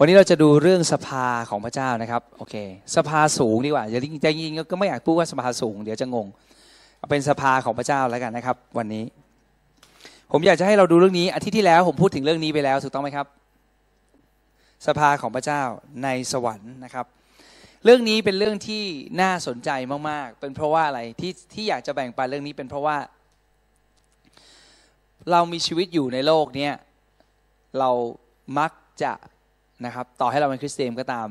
วันนี้เราจะดูเรื่องสภาของพระเจ้านะครับโอเค สภาสูงดีกว่าอย่าจริงๆก็ไม่อยากพูดว่าสภาสูง เดี๋ยวจะงงเอาเป็นสภาของพระเจ้าแล้วกันนะครับ วันนี้ ผมอยากจะให้เราดูเรื่องนี้อาทิตย์ที่แล้วผมพูดถึงเรื่องนี้ไปแล้วถูกต้องไหมครับ สภาของพระเจ้าในสวรรค์นะครับ เรื่องนี้เป็นเรื่องที่น่าสนใจมากๆ เป็นเพราะว่าอะไรที่ที่อยากจะแบ่งปันเรื่องนี้เป็นเพราะว่า เรามีชีวิตอยู่ในโลกเนี้ยเรามักจะ นะครับต่อให้เราเป็นคริสเตียนก็ตาม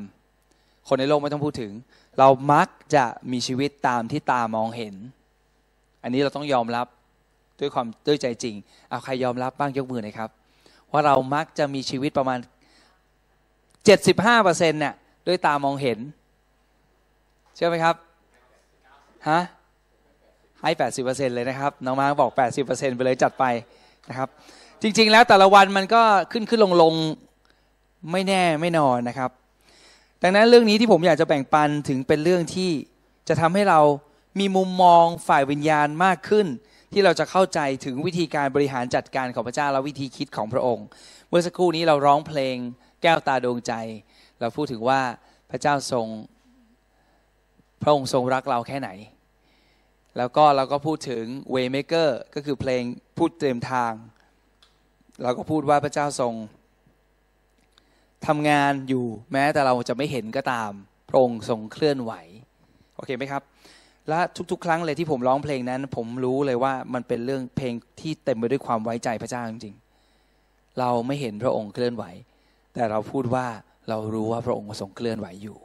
คนในโลกไม่ต้องพูดถึง เรามักจะมีชีวิตตามที่ตามองเห็น อันนี้เราต้องยอมรับด้วยความด้วยใจจริงเอาใครยอมรับบ้างยกมือหน่อยครับว่าเรามักจะมีชีวิตประมาณ 75%เนี่ยด้วยตามองเห็น เชื่อไหมครับฮะให้ 80%เลยนะครับน้องมาร์บอก 80%ไปเลยจัดไปนะครับ จริง ๆ แล้วแต่ละวันมันก็ขึ้นขึ้นลงลง ไม่แน่ไม่นอนนะครับ ดังนั้นเรื่องนี้ที่ผมอยากจะแบ่งปันถึงเป็นเรื่องที่จะทำให้เรามีมุมมองฝ่ายวิญญาณมากขึ้น ที่เราจะเข้าใจถึงวิธีการบริหารจัดการของพระเจ้าและวิธีคิดของพระองค์ เมื่อสักครู่นี้เราร้องเพลงแก้วตาดวงใจ เราพูดถึงว่าพระเจ้าทรง พระองค์ทรงรักเราแค่ไหน แล้วก็เราก็พูดถึง Waymaker ก็คือเพลงพูดเตรียมทาง เราก็พูดว่าพระเจ้าทรง ทำงานอยู่แม้แต่เราจะไม่เห็นก็ตาม พระองค์ทรงเคลื่อนไหว โอเคไหมครับ และทุกๆ ครั้งเลยที่ผมร้องเพลงนั้น ผมรู้เลยว่ามันเป็นเรื่องเพลงที่เต็มไปด้วยความไว้ใจพระเจ้าจริงๆ เราไม่เห็นพระองค์เคลื่อนไหว แต่เราพูดว่าเรารู้ว่าพระองค์ทรงเคลื่อนไหวอยู่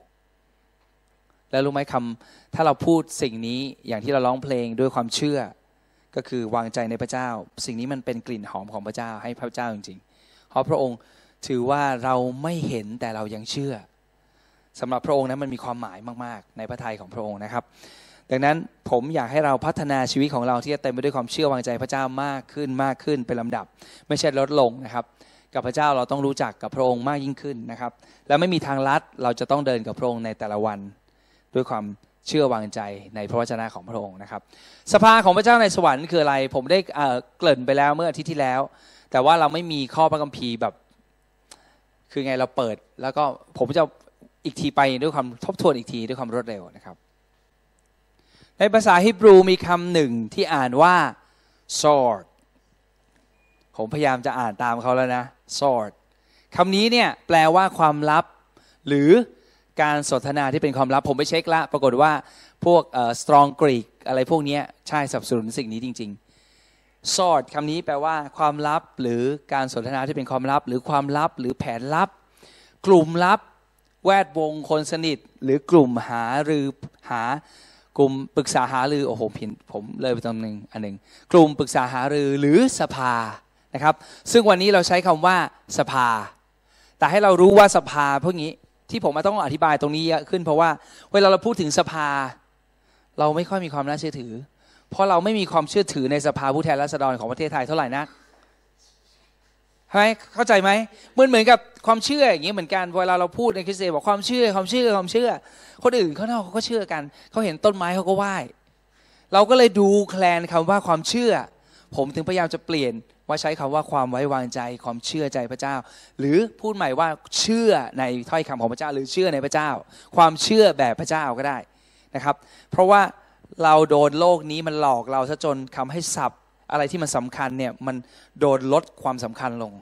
แล้วรู้ไหมคำถ้าเราพูดสิ่งนี้อย่างที่เราร้องเพลงด้วยความเชื่อ ก็คือวางใจในพระเจ้า สิ่งนี้มันเป็นกลิ่นหอมของพระเจ้าให้พระเจ้าจริงๆเพราะพระองค์ ถือว่าเราไม่เห็นแต่เรายังเชื่อสำหรับพระองค์นั้นมันมีความหมายมาก ๆ ในพระทัยของพระองค์นะครับ ดังนั้นผมอยากให้เราพัฒนาชีวิตของเราที่จะเต็มไปด้วยความเชื่อวางใจพระเจ้ามากขึ้นมากขึ้นเป็นลำดับ ไม่ใช่ลดลงนะครับกับพระเจ้าเราต้องรู้จักกับพระองค์มากยิ่งขึ้นนะครับ และไม่มีทางลัดเราจะต้องเดินกับพระองค์ในแต่ละวัน ด้วยความเชื่อวางใจในพระวจนะของพระองค์นะครับ สภาของพระเจ้าในสวรรค์คืออะไร ผมได้เกริ่นไปแล้วเมื่ออาทิตย์ที่แล้ว แต่ว่าเราไม่มีข้อพระคัมภีร์แบบ คือไงเราเปิด แล้วก็ผมจะอีกทีไปด้วยความทบทวนอีกทีด้วยความรวดเร็วนะครับ ในภาษาฮิบรูมีคำหนึ่งที่อ่านว่า sword ผมพยายามจะอ่านตามเขาแล้วนะ sword คำนี้เนี่ยแปลว่าความลับ หรือการสนทนาที่เป็นความลับ ผมไปเช็คละ ปรากฏว่าพวก strong Greek อะไรพวกนี้ใช่สับสนสิ่งนี้จริง ซอดคำนี้แปลว่า ความลับหรือการสนทนาที่เป็นความลับ หรือความลับหรือแผนลับ กลุ่มลับ แวดวงคนสนิท หรือกลุ่มหาหรือหากลุ่มปรึกษาหารือโอ้โหผิดผมเลยไปตรงหนึ่งอันหนึ่งกลุ่มปรึกษาหารือหรือสภานะครับ ซึ่งวันนี้เราใช้คำว่าสภา แต่ให้เรารู้ว่าสภาพวกนี้ที่ผมมาต้องอธิบายตรงนี้เยอะขึ้นเพราะว่า เวลาเราพูดถึงสภา เราไม่ค่อยมีความน่าเชื่อถือ เพราะเราไม่มีความเชื่อถือในสภาผู้แทนราษฎรของประเทศไทยเท่าไหร่นักใช่ไหมเข้าใจไหมเหมือนเหมือนกับความเชื่ออย่างนี้เหมือนกันเวลาเราพูดในคริสเตียนบอกความเชื่อความเชื่อความเชื่อ คนอื่นเขานอกเขาก็เชื่อกันเขาเห็นต้นไม้เขาก็ไหว้เราก็เลยดูแคลนคำว่าความเชื่อ ผมถึงพยายามจะเปลี่ยนว่าใช้คำว่าความไว้วางใจความเชื่อใจพระเจ้า หรือพูดใหม่ว่าเชื่อในถ้อยคำของพระเจ้า หรือเชื่อในพระเจ้า ความเชื่อแบบพระเจ้าก็ได้นะครับ เพราะว่า เราโดนโลกนี้มันหลอกเราซะจนทาให้สับอะไรที่มันสำคัญเนี่ยมันโดนลดความสำคัญลง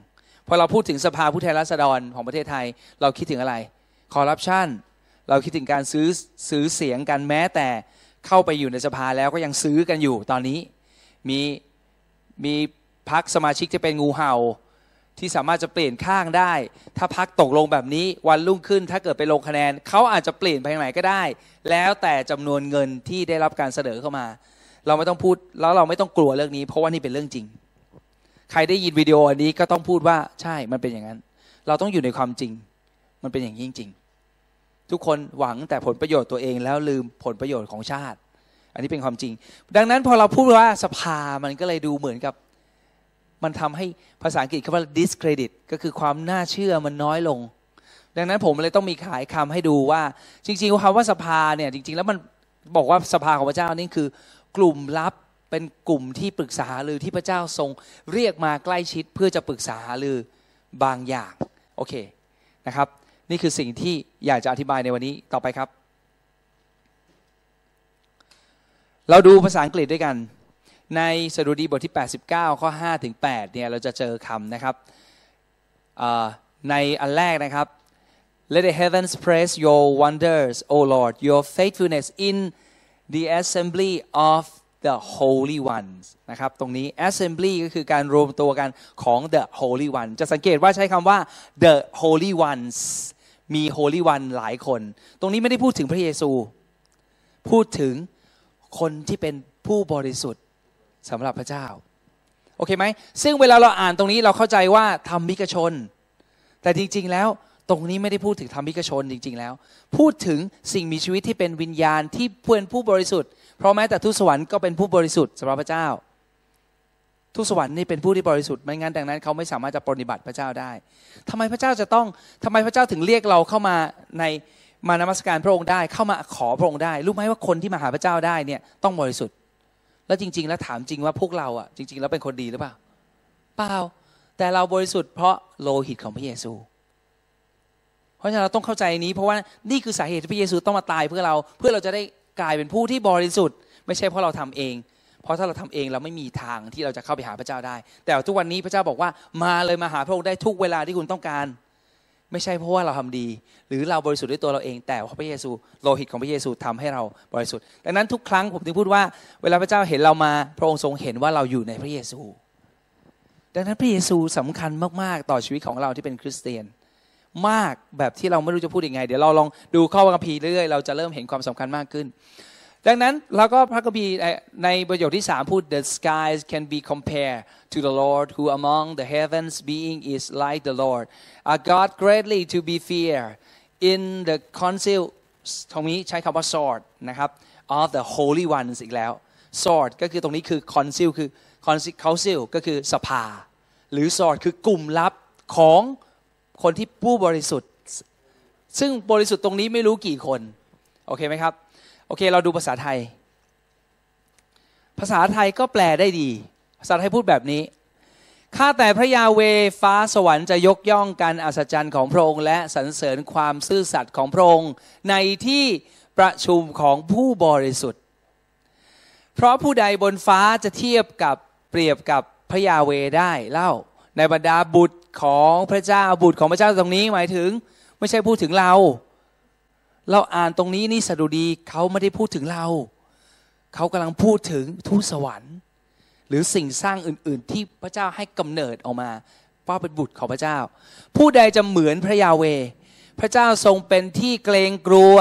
พอเราพูดถึงสภาผู้แทนราษฎรของประเทศไทย เราคิดถึงอะไรคอร์รัปชันเราคิดถึงการซื้อซื้อเสียงกันแม้แต่เข้าไปอยู่ในสภาแล้วก็ยังซื้อกันอยู่ตอนนี้มีมีพักสมาชิกจะเป็นงูเห่า ที่สามารถจะเปลี่ยนข้างได้ ถ้าพักตกลงแบบนี้วันรุ่งขึ้นถ้าเกิดไปลงคะแนนเขาอาจจะเปลี่ยนไปทางไหนก็ได้ แล้วแต่จำนวนเงินที่ได้รับการเสนอเข้ามา เราไม่ต้องพูดแล้วเราไม่ต้องกลัวเรื่องนี้ เพราะว่านี่เป็นเรื่องจริง ใครได้ยินวิดีโออันนี้ก็ต้องพูดว่าใช่มันเป็นอย่างนั้น เราต้องอยู่ในความจริง มันเป็นอย่างนี้จริงทุกคนหวังแต่ผลประโยชน์ตัวเองแล้วลืมผลประโยชน์ของชาติ อันนี้เป็นความจริง ดังนั้นพอเราพูดว่าสภามันก็เลยดูเหมือนกับ มันทำให้ภาษาอังกฤษคำว่า discredit ก็คือความน่าเชื่อมันน้อยลง ดังนั้นผมเลยต้องมีขายคำให้ดูว่า จริงๆคำว่าสภาเนี่ยจริง ๆ แล้วมันบอกว่าสภาของพระเจ้านี่คือกลุ่มลับเป็นกลุ่มที่ปรึกษาหรือที่พระเจ้าทรงเรียกมาใกล้ชิดเพื่อจะปรึกษาหรือบางอย่างโอเคนะครับ นี่คือสิ่งที่อยากจะอธิบายในวันนี้ต่อไปครับ เราดูภาษาอังกฤษด้วยกัน ในสดุดีบทที่ 89 ข้อ5ถึง8เนี่ยเราจะเจอคำนะครับในอันแรกนะครับ Let the heavens praise your wonders O Lord your faithfulness in the assembly of the holy ones นะครับตรงนี้ assembly ก็คือการรวมตัวกันของ the holy one จะสังเกตว่าใช้คำว่า the holy ones มี holy one หลายคน ตรงนี้ไม่ได้พูดถึงพระเยซู พูดถึงคนที่เป็นผู้บริสุทธิ์ สำหรับพระเจ้า โอเคไหม ซึ่งเวลาเราอ่านตรงนี้เราเข้าใจว่าธรรมิกชน แต่จริง ๆ แล้วตรงนี้ไม่ได้พูดถึงธรรมิกชนจริง ๆ แล้ว พูดถึงสิ่งมีชีวิตที่เป็นวิญญาณที่เพื่อนผู้บริสุทธิ์ เพราะแม้แต่ทูตสวรรค์ก็เป็นผู้บริสุทธิ์สำหรับพระเจ้าทูตสวรรค์นี่เป็นผู้ที่บริสุทธิ์ไม่งั้นดังนั้นเขาไม่สามารถจะปฏิบัติพระเจ้าได้ทำไมพระเจ้าจะต้องทำไมพระเจ้าถึงเรียกเราเข้ามาในมานมัสการพระองค์ได้ เข้ามาขอพระองค์ได้ รู้ไหมว่าคนที่มาหาพระเจ้าได้เนี่ยต้องบริสุทธิ์ แล้วจริง ๆ แล้วถามจริงว่าพวกเราอะจริง ๆ แล้วเป็นคนดีหรือเปล่าเปล่า แต่เราบริสุทธิ์เพราะโลหิตของพระเยซู เพราะฉะนั้นเราต้องเข้าใจนี้เพราะว่านี่คือสาเหตุที่พระเยซูต้องมาตายเพื่อเราเพื่อเราจะได้กลายเป็นผู้ที่บริสุทธิ์ ไม่ใช่เพราะเราทำเอง เพราะถ้าเราทำเองเราไม่มีทางที่เราจะเข้าไปหาพระเจ้าได้ แต่ทุกวันนี้พระเจ้าบอกว่ามาเลยมาหาพระองค์ได้ทุกเวลาที่คุณต้องการ ไม่ใช่เพราะว่าเราทำดี หรือเราบริสุทธิ์ด้วยตัวเราเอง แต่พราะพระเยซูโลหิตของพระเยซูทำให้เราบริสุทธิ์ดังนั้นทุกครั้งผมถึงพูดว่าเวลาพระเจ้าเห็นเรามาพระองค์ทรงเห็นว่าเราอยู่ในพระเยซู ดังนั้นพระเยซูสำคัญมาก ๆ ต่อชีวิตของเราที่เป็นคริสเตียน มากแบบที่เราไม่รู้จะพูดยังไง เดี๋ยวเราลองดูข้อคัมภีเรื่อยๆเราจะเริ่มเห็นความสำคัญมากขึ้น ดังนั้นเราก็พระคัมภีร์ในประโยคที่สามพูด the skies can be compared to the Lord who among the heavens being is like the Lord a God greatly to be feared in the council ตรงนี้ใช้คำว่า sword นะครับ of the holy ones อีกแล้ว sword ก็คือตรงนี้คือ council คือ council ก็คือสภา หรือ sword คือกลุ่มลับของคนที่ผู้บริสุทธิ์ ซึ่งบริสุทธิ์ตรงนี้ไม่รู้กี่คน โอเคไหมครับ โอเค เราดูภาษาไทย ภาษาไทยก็แปลได้ดี ภาษาไทยพูดแบบนี้ ข้าแต่พระยาเวฟ้าสวรรค์จะยกย่องการอัศจรรย์ของพระองค์และสรรเสริญความซื่อสัตย์ของพระองค์ในที่ประชุมของผู้บริสุทธิ์ เพราะผู้ใดบนฟ้าจะเทียบกับเปรียบกับพระยาเวได้เล่า ในบรรดาบุตรของพระเจ้าบุตรของพระเจ้าตรงนี้หมายถึง ไม่ใช่พูดถึงเรา เราอ่านตรงนี้นี่สดุดีเขาไม่ได้พูดถึงเรา เขากำลังพูดถึงทูตสวรรค์ หรือสิ่งสร้างอื่น ๆ ที่พระเจ้าให้กำเนิดออกมาว่าเป็นบุตรของพระเจ้า ผู้ใดจะเหมือนพระยาเว พระเจ้าทรงเป็นที่เกรงกลัว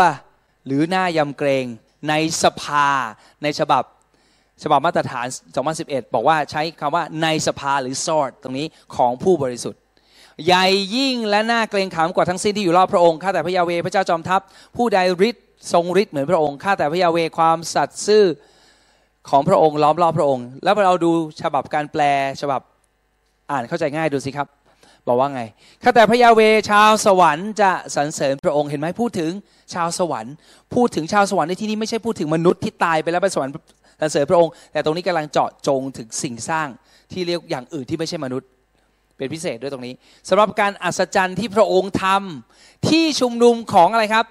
หรือหน้ายำเกรงในสภาในฉบับฉบับมาตรฐาน 2011 บอกว่าใช้คำว่าในสภาหรือซอดตรงนี้ของผู้บริสุทธิ ใหญ่ยิ่งและน่าเกรงขามกว่าทั้งสิ้นที่อยู่รอบพระองค์ข้าแต่พระยาเวพระเจ้าจอมทัพผู้ใดฤทธิ์ทรงฤทธิ์เหมือนพระองค์ข้าแต่พระยาเวความสัตย์ซื่อของพระองค์ล้อมรอบพระองค์ แล้วเราดูฉบับการแปลฉบับอ่านเข้าใจง่ายดูสิครับ บอกว่าไงข้าแต่พระยาเวชาวสวรรค์จะสรรเสริญพระองค์เห็นไหมพูดถึงชาวสวรรค์ พูดถึงชาวสวรรค์ในที่นี้ไม่ใช่พูดถึงมนุษย์ที่ตายไปแล้วไปสวรรค์สรรเสริญพระองค์ แต่ตรงนี้กำลังเจาะจงถึงสิ่งสร้างที่เรียกอย่างอื่นที่ไม่ใช่มนุษย์ เป็นพิเศษด้วยตรงนี้สำหรับการอัศจรรย์ที่พระองค์ทำที่ชุมนุมของอะไรครับ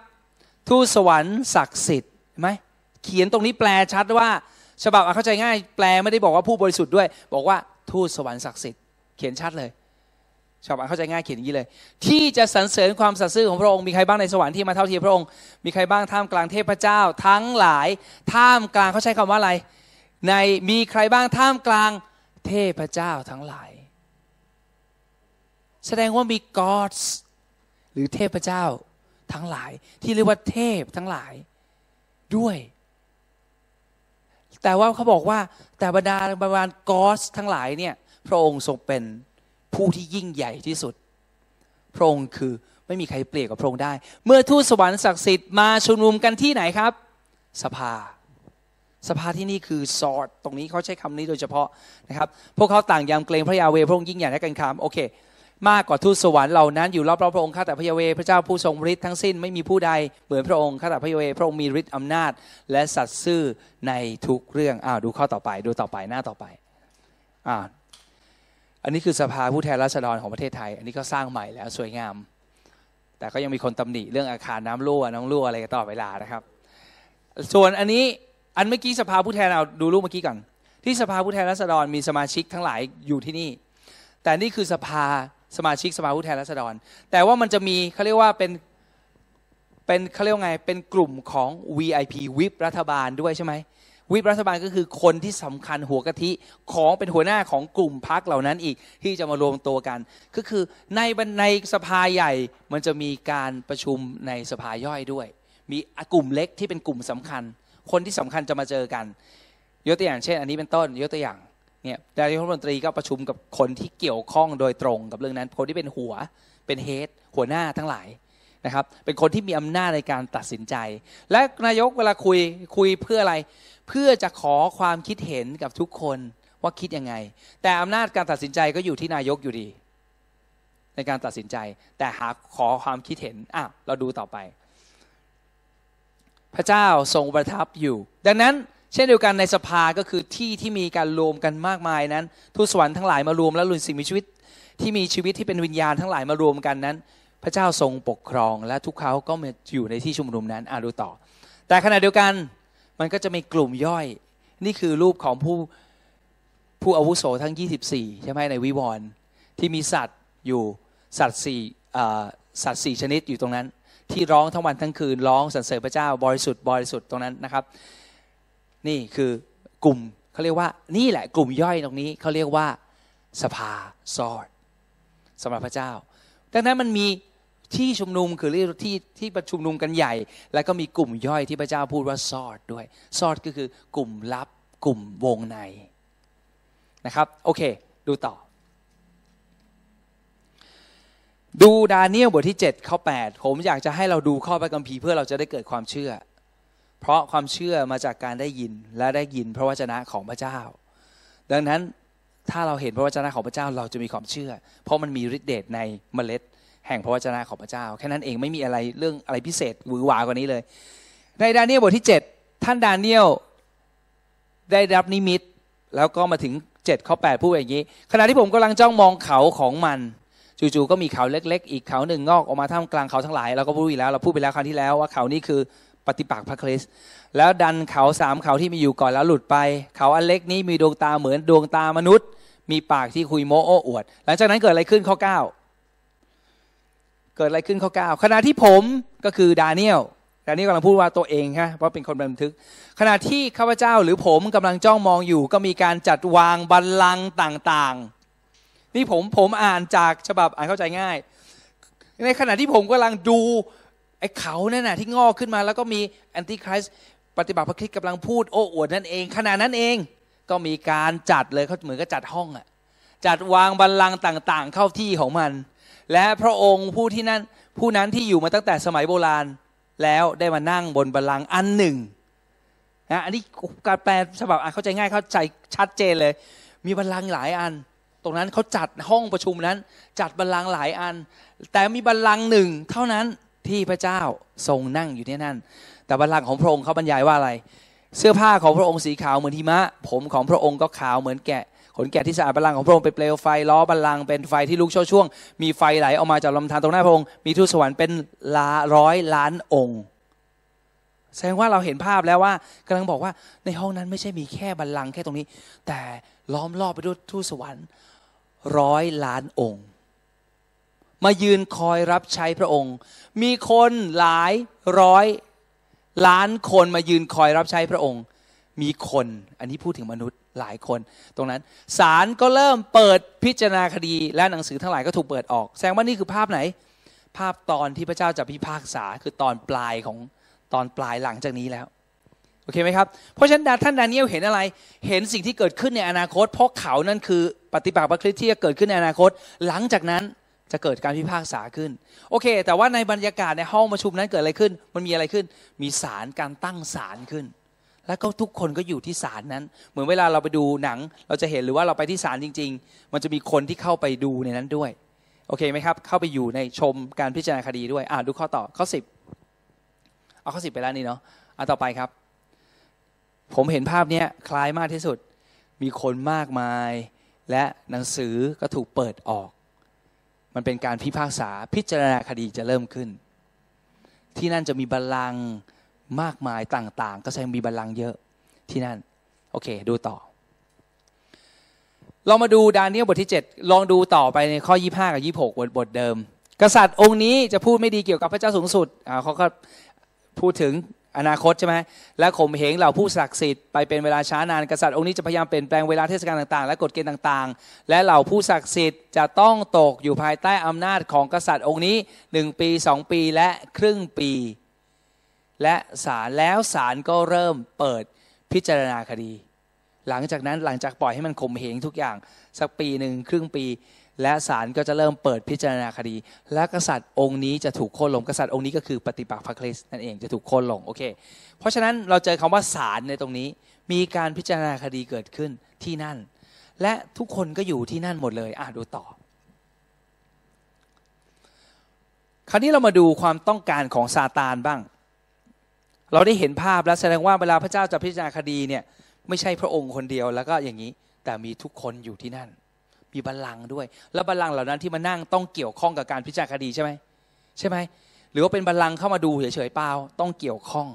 ทูตสวรรค์ศักดิ์สิทธิ์ไหมเขียนตรงนี้แปลชัดว่าฉบับเข้าใจง่าย แปลไม่ได้บอกว่าผู้บริสุทธิ์ด้วย บอกว่าทูตสวรรค์ศักดิ์สิทธิ์เขียนชัดเลยฉบับเข้าใจง่ายเขียนอย่างนี้เลย ที่จะสรรเสริญความสัตย์ซื่อของพระองค์มีใครบ้างในสวรรค์ที่มาเท่าเทียมพระองค์มีใครบ้างท่ามกลางเทพเจ้า ทั้งหลายท่ามกลางเขาใช้คำว่าอะไร ในมีใครบ้างท่ามกลางเทพเจ้าทั้งหลาย แสดงว่ามี gods หรือเทพเจ้าทั้งหลาย ที่เรียกว่าเทพทั้งหลายด้วย แต่ว่าเขาบอกว่าแต่บรรดาบรรดา gods ทั้งหลายเนี่ยพระองค์ทรงเป็นผู้ที่ยิ่งใหญ่ที่สุด พระองค์คือไม่มีใครเปรียบกับพระองค์ได้ เมื่อทูตสวรรค์ศักดิ์สิทธิ์มาชุมนุมกันที่ไหนครับ สภา สภาที่นี่คือซอดตรงนี้เขาใช้คำนี้โดยเฉพาะนะครับ พวกเขาต่างยำเกรงพระยาเวพระองค์ยิ่งใหญ่และกันคำโอเค มากกว่าทูตสวรรค์เหล่านั้นอยู่รอบๆพระองค์ข้าแต่พระยาเวพระเจ้าผู้ทรงฤทธิ์ทั้งสิ้นไม่มีผู้ใดเหมือนพระองค์ข้าแต่พระยาเวพระองค์มีฤทธิ์อำนาจ และสัตย์ซื่อในทุกเรื่องอ้าวดูข้อต่อไปดูต่อไปหน้าต่อไปอ่าอันนี้คือสภาผู้แทนราษฎรของประเทศไทย อันนี้ก็สร้างใหม่แล้วสวยงาม แต่ก็ยังมีคนตำหนิเรื่องอาคารน้ำรั่วน้ำรั่วอะไรกันตลอเวลานะครับ ส่วนอันนี้อันเมื่อกี้สภาผู้แทนเอาดูรูปเมื่อกี้ก่อนที่สภาผู้แทนราษฎรมีสมาชิกทั้งหลายอยู่ที่นี่ แต่นี่คือสภา สมาชิกสภาผู้แทนราษฎร แต่ว่ามันจะมีเขาเรียกว่าเป็นเป็นเขาเรียกว่าไงเป็นกลุ่มของ VIP วิปรัฐบาลด้วยใช่ไหมวิปรัฐบาลก็คือคนที่สำคัญหัวกะทิของเป็นหัวหน้าของกลุ่มพักเหล่านั้นอีกที่จะมารวมตัวกัน ก็คือในในสภาใหญ่มันจะมีการประชุมในสภาย่อยด้วย มีกลุ่มเล็กที่เป็นกลุ่มสำคัญ คนที่สำคัญจะมาเจอกัน ยกตัวอย่างเช่น อันนี้เป็นต้นยกตัวอย่าง เนี่ยนายกรัฐมนตรีก็ประชุมกับคนที่เกี่ยวข้องโดยตรงกับเรื่องนั้น คนที่เป็นหัวเป็นเฮดหัวหน้าทั้งหลายนะครับ เป็นคนที่มีอำนาจในการตัดสินใจ และนายกเวลาคุยคุยเพื่ออะไร เพื่อจะขอความคิดเห็นกับทุกคนว่าคิดยังไง แต่อำนาจการตัดสินใจก็อยู่ที่นายกอยู่ดี ในการตัดสินใจ แต่หาขอความคิดเห็นอะเราดูต่อไป พระเจ้าทรงประทับอยู่ ดังนั้น เช่นเดียวกันในสภาก็คือที่ที่มีการรวมกันมากมายนั้นทูตสวรรค์ทั้งหลายมารวมแล้วลุนสิ่งมีชีวิตที่มีชีวิตที่เป็นวิญญาณทั้งหลายมารวมกันนั้น พระเจ้าทรงปกครอง และทุกเขาก็มาอยู่ในที่ชุมนุมนั้นอ่าดูต่อ แต่ขณะเดียวกันมันก็จะมีกลุ่มย่อย นี่คือรูปของผู้ผู้อาวุโสทั้ง 24 ใช่ไหมในวิวรณ์ที่มีสัตว์อยู่สัตว์สี่สัตว์สี่ชนิดอยู่ตรงนั้น ที่ร้องทั้งวันทั้งคืนร้องสรรเสริญพระเจ้าบริสุทธิ์บริสุทธิ์ตรงนั้นนะครับ นี่คือกลุ่มเขาเรียกว่านี่แหละกลุ่มย่อยตรงนี้เขาเรียกว่าสภาซอดสำหรับพระเจ้า ดังนั้นมันมีที่ชุมนุมคือที่ที่ประชุมนุมกันใหญ่ แล้วก็มีกลุ่มย่อยที่พระเจ้าพูดว่าซอดด้วย ซอดก็คือกลุ่มลับกลุ่มวงในนะครับ โอเค ดูต่อ ดูดาเนียลบทที่7ข้อ8ผมอยากจะให้เราดูข้อพระคัมภีร์เพื่อเราจะได้เกิดความเชื่อ เพราะความเชื่อมาจากการได้ยินและได้ยินพระวจนะของพระเจ้า ดังนั้นถ้าเราเห็นพระวจนะของพระเจ้าเราจะมีความเชื่อ เพราะมันมีฤทธิ์เดชในเมล็ด แห่งพระวจนะของพระเจ้า แค่นั้นเองไม่มีอะไรเรื่องอะไรพิเศษหวือหวากว่านี้เลย ในดาเนียลบทที่ 7 ท่านดาเนียลได้รับนิมิต แล้วก็มาถึง7ข้อ8พูดอย่างนี้ ขณะที่ผมกำลังจ้องมองเขาของมันจู่ๆก็มีเขาเล็ก ๆ อีกเขาหนึ่งงอกออกมาท่ามกลางเขาทั้งหลายเราก็พูดอีกแล้วเราพูดไปแล้วครั้งที่แล้วว่าเขานี้คือ ปฏิปักษ์พระคริสต์แล้วดันเขาสามเขาที่มีอยู่ก่อนแล้วหลุดไป เขาอันเล็กนี้มีดวงตาเหมือนดวงตามนุษย์ มีปากที่คุยโมโอ้อวด หลังจากนั้นเกิดอะไรขึ้นข้อ 9 เกิดอะไรขึ้นข้อเก้าขณะที่ผมก็คือดาเนียลดาเนียลกำลังพูดว่าตัวเองฮะเพราะเป็นคนบันทึก ขณะที่ข้าพเจ้าหรือผมกำลังจ้องมองอยู่ ก็มีการจัดวางบัลลังก์ต่างๆ นี่ผมผมอ่านจากฉบับอ่านเข้าใจง่าย ในขณะที่ผมกำลังดู ไอ้เขานั่นน่ะที่งอกขึ้นมา แล้วก็มีแอนติคริสปฏิบัติพระคิดกำลังพูดโอ้อวดนั่นเองขณะนั้นเองก็มีการจัดเลยเขาเหมือนกับจัดห้องอะจัดวางบัลลังก์ต่าง ๆ เข้าที่ของมัน และพระองค์ผู้ที่นั่นผู้นั้นที่อยู่มาตั้งแต่สมัยโบราณ แล้วได้มานั่งบนบัลลังก์อันหนึ่งนะอันนี้การแปลฉบับเข้าใจง่ายเข้าใจชัดเจนเลย มีบัลลังก์หลายอัน ตรงนั้นเขาจัดห้องประชุมนั้น จัดบัลลังก์หลายอัน แต่มีบัลลังก์หนึ่งเท่านั้น ที่พระเจ้าทรงนั่งอยู่ที่นั่น แต่บัลลังก์ของพระองค์เขาบรรยายว่าอะไร เสื้อผ้าของพระองค์สีขาวเหมือนหิมะ ผมของพระองค์ก็ขาวเหมือนแกะขนแกะที่สะอาดบัลลังก์ของพระองค์เป็นเปลวไฟล้อบัลลังก์เป็นไฟที่ลุกโชยช่วง มีไฟไหลออกมาจากลำธารตรงหน้าพระองค์มีทูตสวรรค์เป็นลาร้อยล้านองค์แสดงว่าเราเห็นภาพแล้วว่ากำลังบอกว่าในห้องนั้นไม่ใช่มีแค่บัลลังก์แค่ตรงนี้ แต่ล้อมรอบไปด้วยทูตสวรรค์ร้อยล้านองค์ มายืนคอยรับใช้พระองค์ มีคนหลายร้อยล้านคนมายืนคอยรับใช้พระองค์ มีคน อันนี้พูดถึงมนุษย์หลายคน ตรงนั้นศาลก็เริ่มเปิดพิจารณาคดีและหนังสือทั้งหลายก็ถูกเปิดออก แสดงว่านี่คือภาพไหน ภาพตอนที่พระเจ้าจะพิพากษาคือตอนปลายของตอนปลายหลังจากนี้แล้วโอเคไหมครับเพราะฉะนั้นท่านดานิเอลเห็นอะไร เห็นสิ่งที่เกิดขึ้นในอนาคต เพราะเขานั่นคือปฏิบัติพระคริสต์ที่จะเกิดขึ้นในอนาคต หลังจากนั้น จะเกิดการพิพากษาขึ้น โอเค แต่ว่าในบรรยากาศในห้องประชุมนั้นเกิดอะไรขึ้น มันมีอะไรขึ้น มีศาลการตั้งศาลขึ้น แล้วก็ทุกคนก็อยู่ที่ศาลนั้น เหมือนเวลาเราไปดูหนัง เราจะเห็นหรือว่าเราไปที่ศาลจริง ๆ มันจะมีคนที่เข้าไปดูในนั้นด้วย โอเคไหมครับ เข้าไปอยู่ในชมการพิจารณาคดีด้วย อ่าดูข้อต่อข้อสิบเอาข้อสิบไปแล้วนี่เนาะอ่าต่อไปครับ ผมเห็นภาพนี้คล้ายมากที่สุด มีคนมากมาย และหนังสือก็ถูกเปิดออก มันเป็นการพิพากษาพิจารณาคดีจะเริ่มขึ้น ที่นั่นจะมีบัลลังก์มากมายต่าง ๆ ก็แสดงมีบัลลังก์เยอะที่นั่น โอเค ดูต่อ เรามาดูดาเนียลบทที่ 7 ลองดูต่อไปในข้อ 25 กับ 26 บทบทเดิม กษัตริย์องค์นี้จะพูดไม่ดีเกี่ยวกับพระเจ้าสูงสุดอ่าเขาก็พูดถึง อนาคตใช่ไหมและข่มเหงเหล่าผู้ศักดิ์สิทธิ์ไปเป็นเวลาช้านานกษัตริย์องค์นี้จะพยายามเปลี่ยนแปลงเวลาเทศกาลต่างๆ และกฎเกณฑ์ต่างๆ และเหล่าผู้ศักดิ์สิทธิ์จะต้องตกอยู่ภายใต้อำนาจของกษัตริย์องค์นี้หนึ่งปีสองปีและครึ่งปี และศาลแล้วศาลก็เริ่มเปิดพิจารณาคดี หลังจากนั้นหลังจากปล่อยให้มันข่มเหงทุกอย่างสักปีหนึ่งครึ่งปี และศาลก็จะเริ่มเปิดพิจารณาคดี และกษัตริย์องค์นี้จะถูกโค่นลงกษัตริย์องค์นี้ก็คือปฏิปักษ์พระคริสต์นั่นเองจะถูกโค่นลงโอเค เพราะฉะนั้นเราเจอคำว่าศาลในตรงนี้ มีการพิจารณาคดีเกิดขึ้นที่นั่น และทุกคนก็อยู่ที่นั่นหมดเลยอะดูต่อ คราวนี้เรามาดูความต้องการของซาตานบ้าง เราได้เห็นภาพแล้วแสดงว่าเวลาพระเจ้าจะพิจารณาคดีเนี่ยไม่ใช่พระองค์คนเดียวแล้วก็อย่างนี้ แต่มีทุกคนอยู่ที่นั่น มีบัลลังก์ด้วย แล้วบัลลังก์เหล่านั้นที่มานั่งต้องเกี่ยวข้องกับการพิจารณาคดีใช่ไหมใช่ไหมหรือว่าเป็นบัลลังก์เข้ามาดูเฉยๆเปล่าต้องเกี่ยวข้อง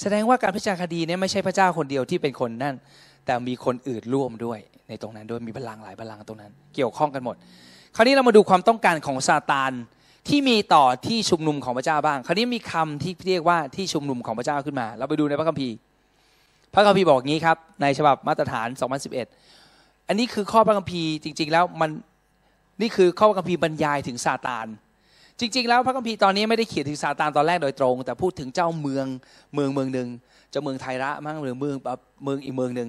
แสดงว่าการพิจารณาคดีเนี่ยไม่ใช่พระเจ้าคนเดียวที่เป็นคนนั่น แต่มีคนอื่นร่วมด้วย ในตรงนั้นด้วยมีบัลลังก์หลายบัลลังก์ตรงนั้น เกี่ยวข้องกันหมด คราวนี้เรามาดูความต้องการของซาตานที่มีต่อที่ชุมนุมของพระเจ้าบ้าง คราวนี้มีคำที่เรียกว่าที่ชุมนุมของพระเจ้าขึ้นมา เราไปดูในพระคัมภีร์ พระคัมภีร์บอกงี้ครับในฉบับมาตรฐาน 2011 อันนี้คือข้อพระคัมภีร์จริง ๆ แล้วมันนี่คือข้อพระคัมภีร์บรรยายถึงซาตาน จริง ๆ แล้วพระคัมภีร์ตอนนี้ไม่ได้เขียนถึงซาตานตอนแรกโดยตรง แต่พูดถึงเจ้าเมืองเมืองเมืองหนึ่งเจ้าเมืองไทระมั้งหรือเมืองเมืองอีกเมืองหนึ่ง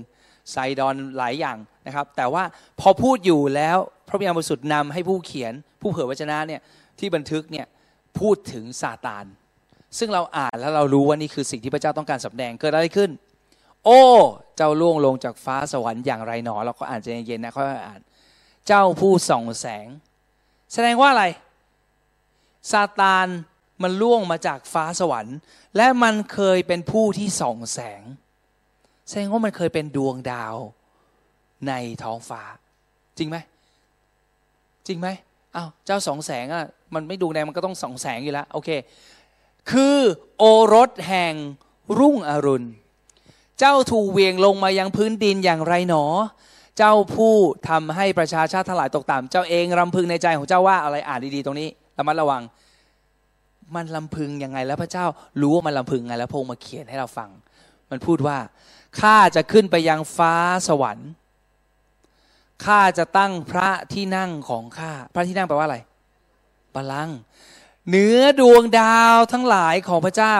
ไซดอนหลายอย่างนะครับ แต่ว่าพอพูดอยู่แล้วพระวิญญาบริสุทธิ์นำให้ผู้เขียน ผู้เผยพระชนะเนี่ยที่บันทึกเนี่ยพูดถึงซาตาน ซึ่งเราอ่านแล้วเรารู้ว่านี่คือสิ่งที่พระเจ้าต้องการสำแดงเกิดอะไรขึ้น โอ้ เจ้าล่วงลงจากฟ้าสวรรค์อย่างไรหนอ เราก็อ่านใจเย็นๆนะค่อยอ่าน เจ้าผู้ส่องแสง แสดงว่าอะไรซาตานมันล่วงมาจากฟ้าสวรรค์ และมันเคยเป็นผู้ที่ส่องแสง แสดงว่ามันเคยเป็นดวงดาวในท้องฟ้า จริงไหมจริงไหมอ้าวเจ้าสองแสงอะมันไม่ดวงแดงมันก็ต้องสองแสงอยู่แล้วโอเค คือโอรสแห่งรุ่งอรุณ เจ้าถูกเวียงลงมายังพื้นดินอย่างไรหนอ เจ้าผู้ทำให้ประชาชาติทั้งหลายตกต่ำเจ้าเองรำพึงในใจของเจ้าว่าอะไรอ่านดีๆตรงนี้ระมัดระวัง มันลำพึงยังไงแล้วพระเจ้ารู้ว่ามันลำพึงไงแล้วพงมาเขียนให้เราฟัง มันพูดว่าข้าจะขึ้นไปยังฟ้าสวรรค์ข้าจะตั้งพระที่นั่งของข้าพระที่นั่งแปลว่าอะไรบัลลังเหนือดวงดาวทั้งหลายของพระเจ้า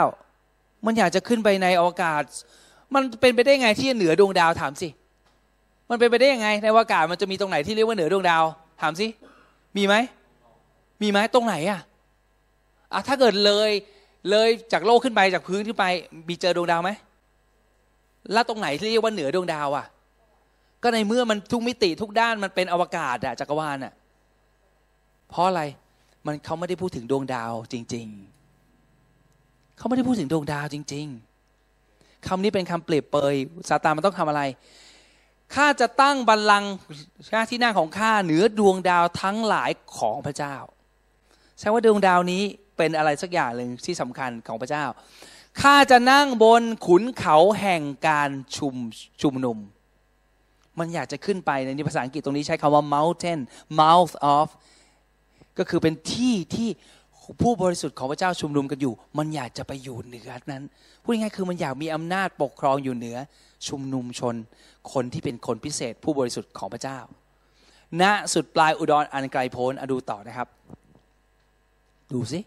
มันอยากจะขึ้นไปในอวกาศ มันเป็นไปได้ไงที่จะเหนือดวงดาวถามสิ มันเป็นไปได้ยังไง ในอวกาศมันจะมีตรงไหนที่เรียกว่าเหนือดวงดาว ถามสิ มีไหม มีไหมตรงไหนอะอะถ้าเกิดเลยเลยจากโลกขึ้นไปจากพื้นขึ้นไป มีเจอดวงดาวไหมแล้วตรงไหนที่เรียกว่าเหนือดวงดาวอะก็ในเมื่อมันทุกมิติทุกด้านมันเป็นอวกาศอะจักรวาลอะเพราะอะไรมันเขาไม่ได้พูดถึงดวงดาวจริง ๆ เขาไม่ได้พูดถึงดวงดาวจริง ๆ คำนี้เป็นคำเปรียบเปยซาตานมันต้องทำอะไรข้าจะตั้งบัลลังก์หน้าที่นั่งของข้าเหนือดวงดาวทั้งหลายของพระเจ้าแสดงว่าดวงดาวนี้เป็นอะไรสักอย่างหนึ่งที่สำคัญของพระเจ้าข้าจะนั่งบนขุนเขาแห่งการชุมชุมนุม มันอยากจะขึ้นไปในภาษาอังกฤษตรงนี้ใช้คำว่า mountain mouth of ก็คือเป็นที่ที่ ผู้บริสุทธิ์ของพระเจ้าชุมนุมกันอยู่ มันอยากจะไปอยู่เหนือนั้นพูดง่ายๆคือมันอยากมีอำนาจปกครองอยู่เหนือชุมนุมชน คนที่เป็นคนพิเศษ ผู้บริสุทธิ์ของพระเจ้าณสุดปลายอุดรอันไกลโพ้นอดูต่อนะครับ ดูสิ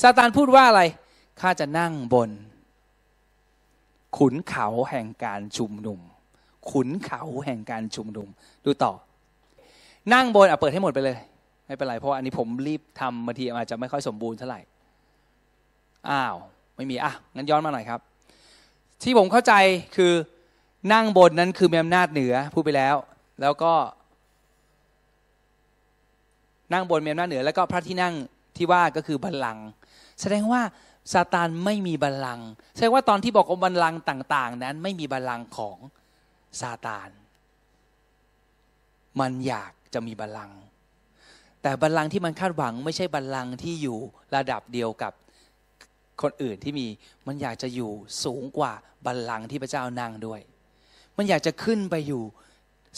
ซาตานพูดว่าอะไรข้าจะนั่งบน ขุนเขาแห่งการชุมนุม ขุนเขาแห่งการชุมนุม ดูต่อ นั่งบนอะเปิดให้หมดไปเลย ไม่เป็นไรเพราะอันนี้ผมรีบทำบางทีอาจจะไม่ค่อยสมบูรณ์เท่าไหร่อ้าวไม่มีอะงั้นย้อนมาหน่อยครับ ที่ผมเข้าใจคือนั่งบนนั้นคือมีอำนาจเหนือพูดไปแล้ว แล้วก็ นั่งบนมีอำนาจเหนือ แล้วก็พระที่นั่งที่ว่าก็คือบัลลังก์แสดงว่าซาตานไม่มีบัลลังก์แสดงว่าตอนที่บอกว่าบัลลังก์ต่าง ๆ นั้น ไม่มีบัลลังก์ของซาตาน มันอยากจะมีบัลลังก์ แต่บัลลังก์ที่มันคาดหวังไม่ใช่บัลลังก์ที่อยู่ระดับเดียวกับคนอื่นที่มีมันอยากจะอยู่สูงกว่าบัลลังก์ที่พระเจ้านั่งด้วย มันอยากจะขึ้นไปอยู่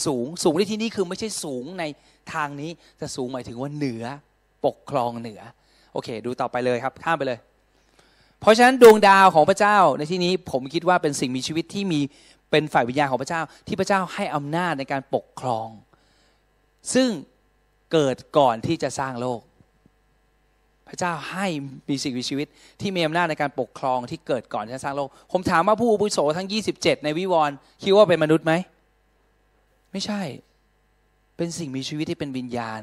สูงสูงในที่นี้คือไม่ใช่สูงในทางนี้แต่สูงหมายถึงว่าเหนือปกครองเหนือ โอเค ดูต่อไปเลยครับข้ามไปเลย เพราะฉะนั้นดวงดาวของพระเจ้าในที่นี้ผมคิดว่าเป็นสิ่งมีชีวิตที่มีเป็นฝ่ายวิญญาณของพระเจ้า ที่พระเจ้าให้อำนาจในการปกครอง ซึ่ง เกิดก่อนที่จะสร้างโลก พระเจ้าให้มีสิ่งมีชีวิตที่มีอำนาจในการปกครองที่เกิดก่อนที่จะสร้างโลก ผมถามว่าผู้อุปโสทั้ง 27 ในวิวรณ์คิดว่าเป็นมนุษย์ไหม ไม่ใช่ เป็นสิ่งมีชีวิตที่เป็นวิญญาณ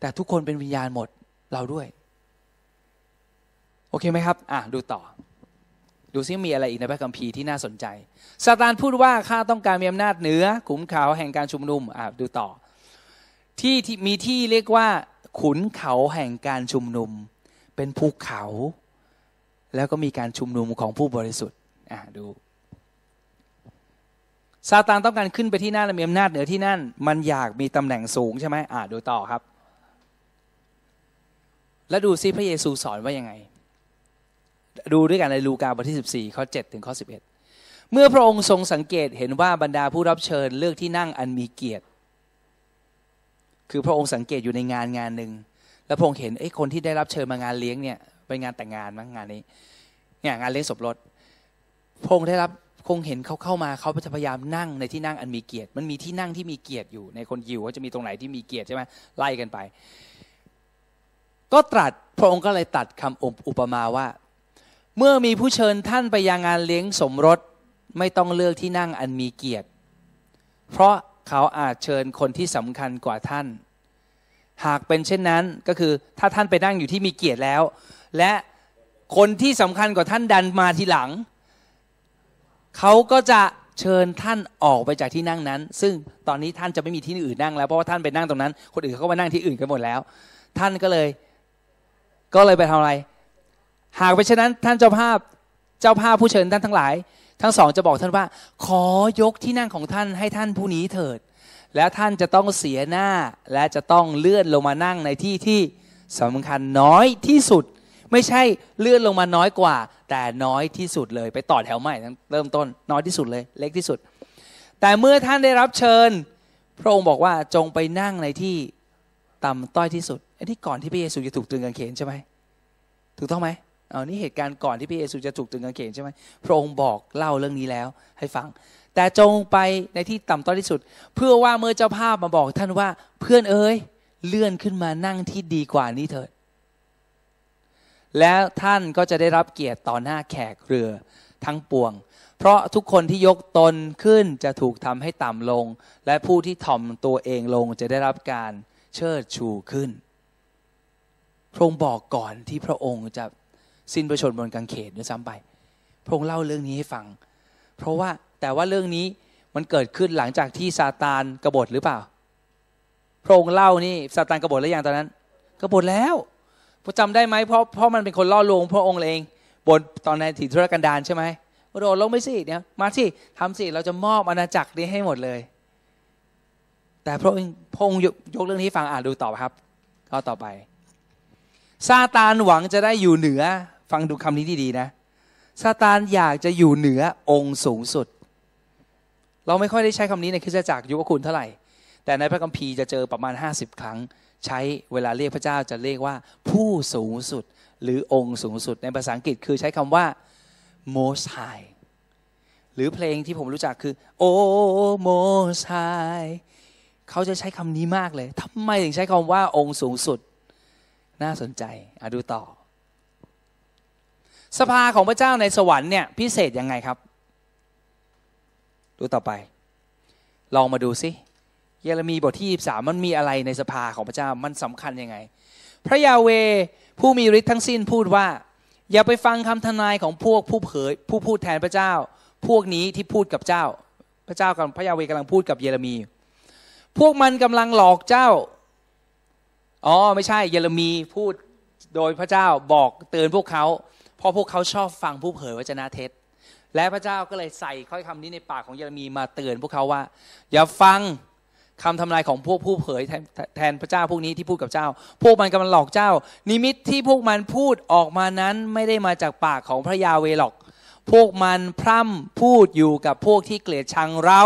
แต่ทุกคนเป็นวิญญาณหมดเราด้วย โอเคไหมครับ อะ ดูต่อดูซิมีอะไรอีกในพระคัมภีร์ที่น่าสนใจซาตานพูดว่าข้าต้องการมีอำนาจเหนือขุมเขาแห่งการชุมนุมอะดูต่อ ที่ที่มีที่เรียกว่า ขุนเขาแห่งการชุมนุม เป็นภูเขา แล้วก็มีการชุมนุมของผู้บริสุทธิ์อะดูซาตานต้องการขึ้นไปที่นั่นและมีอำนาจเหนือที่นั่น มันอยากมีตำแหน่งสูงใช่ไหมอะดูต่อครับ แล้วดูซิพระเยซูสอนว่ายังไง ดูด้วยกันในลูกาบทที่ 14 ข้อ 7 ถึงข้อ 11 เมื่อพระองค์ทรงสังเกตเห็นว่าบรรดาผู้รับเชิญเลือกที่นั่งอันมีเกียรติ คือพระองค์สังเกตอยู่ในงานงานหนึ่งแล้วพระองค์เห็นไอ้คนที่ได้รับเชิญมางานเลี้ยงเนี่ยเป็นงานแต่งงานมั้งงานนี้เนี่ยงานเลี้ยงสมรสพระองค์ได้รับคงเห็นเขาเข้ามาเขาจะพยายามนั่งในที่นั่งอันมีเกียรติ มันมีที่นั่งที่มีเกียรติอยู่ ในคนยิวเขาจะมีตรงไหนที่มีเกียรติใช่ไหมไล่กันไป ก็ตรัสพระองค์ก็เลยตัดคำอุปมาว่า เมื่อมีผู้เชิญท่านไปยังงานเลี้ยงสมรสไม่ต้องเลือกที่นั่งอันมีเกียรติ เพราะ เขาอาจเชิญคนที่สำคัญกว่าท่าน หากเป็นเช่นนั้นก็คือถ้าท่านไปนั่งอยู่ที่มีเกียรติแล้ว และคนที่สำคัญกว่าท่านดันมาทีหลัง เขาก็จะเชิญท่านออกไปจากที่นั่งนั้น ซึ่งตอนนี้ท่านจะไม่มีที่อื่นนั่งแล้วเพราะว่าท่านไปนั่งตรงนั้น คนอื่นเขาก็มานั่งที่อื่นกันหมดแล้ว ท่านก็เลย ก็เลยไปทำอะไร หากเป็นเช่นนั้น ท่านเจ้าภาพเจ้าภาพผู้เชิญท่านทั้งหลาย ทั้งสองจะบอกท่านว่า ขอยกที่นั่งของท่านให้ท่านผู้นี้เถิด แล้วท่านจะต้องเสียหน้าและจะต้องเลื่อนลงมานั่งในที่ที่สำคัญน้อยที่สุด ไม่ใช่เลื่อนลงมาน้อยกว่า แต่น้อยที่สุดเลย ไปต่อแถวใหม่เริ่มต้นน้อยที่สุดเลย เล็กที่สุด แต่เมื่อท่านได้รับเชิญ พระองค์บอกว่าจงไปนั่งในที่ต่ำต้อยที่สุดอันนี้ก่อนที่พระเยซูจะถูกตรึงกางเขนใช่ไหมถูกต้องไหม เอานี่เหตุการณ์ก่อนที่พระเยซูจะถูกตึงกางเขนใช่ไหมพระองค์บอกเล่าเรื่องนี้แล้วให้ฟัง แต่จงไปในที่ต่ำต้อยที่สุด เพื่อว่าเมื่อเจ้าภาพมาบอกท่านว่าเพื่อนเอ้ยเลื่อนขึ้นมานั่งที่ดีกว่านี้เถิด แล้วท่านก็จะได้รับเกียรติต่อหน้าแขกเรือทั้งปวง เพราะทุกคนที่ยกตนขึ้นจะถูกทำให้ต่ำลง และผู้ที่ถ่อมตัวเองลงจะได้รับการเชิดชูขึ้น พระองค์บอกก่อนที่พระองค์จะ สิ้นพระชนบนกางเขนด้วยซ้ำไป พระองค์เล่าเรื่องนี้ให้ฟัง เพราะว่าแต่ว่าเรื่องนี้มันเกิดขึ้นหลังจากที่ซาตานกบฏหรือเปล่า พระองค์เล่านี่ซาตานกบฏแล้วยังตอนนั้น กบฏแล้วพระจำได้ไหมเพราะเพราะมันเป็นคนล่อลวงพระองค์เองบนตอนในถิ่นทุรกันดารใช่ไหมโดดลงไปสิเนี่ยมาสิทำสิเราจะมอบอาณาจักรนี้ให้หมดเลย แต่พระองค์พระองค์ยกเรื่องนี้ฟังอ่านดูต่อครับ ก็ต่อไปซาตานหวังจะได้อยู่เหนือ ฟังดูคำนี้ดีๆนะซาตานอยากจะอยู่เหนือองค์สูงสุด เราไม่ค่อยได้ใช้คำนี้ในคริสตจักรยุคคุณเท่าไหร่ แต่ในพระคัมภีร์จะเจอประมาณ 50 ครั้ง ใช้เวลาเรียกพระเจ้าจะเรียกว่าผู้สูงสุดหรือองค์สูงสุด ในภาษาอังกฤษคือใช้คำว่า most high หรือเพลงที่ผมรู้จักคือ oh most high เขาจะใช้คำนี้มากเลยทำไมถึงใช้คำว่าองค์สูงสุด น่าสนใจอดูต่อ สภาของพระเจ้าในสวรรค์เนี่ยพิเศษยังไงครับ ดูต่อไป ลองมาดูซิเยเรมีบทที่สามมันมีอะไรในสภาของพระเจ้ามันสำคัญยังไง พระยาเวผู้มีฤทธิ์ทั้งสิ้นพูดว่า อย่าไปฟังคำทนายของพวกผู้เผยผู้พูดแทนพระเจ้า พวกนี้ที่พูดกับเจ้า พระเจ้ากับพระยาเวกำลังพูดกับเยเรมี พวกมันกำลังหลอกเจ้าอ๋อไม่ใช่เยเรมีพูดโดยพระเจ้าบอกเตือนพวกเขา เพราะพวกเขาชอบฟังผู้เผยวจนะเท็จ และพระเจ้าก็เลยใส่ข้อยคำนี้ในปากของเยเรมีมาเตือนพวกเขาว่า อย่าฟังคำทำนายของพวกผู้เผยแทนแทนพระเจ้าพวกนี้ที่พูดกับเจ้า พวกมันกำลังหลอกเจ้า นิมิตที่พวกมันพูดออกมานั้นไม่ได้มาจากปากของพระยาเวหรอก พวกมันพร่ำพูดอยู่กับพวกที่เกลียดชังเรา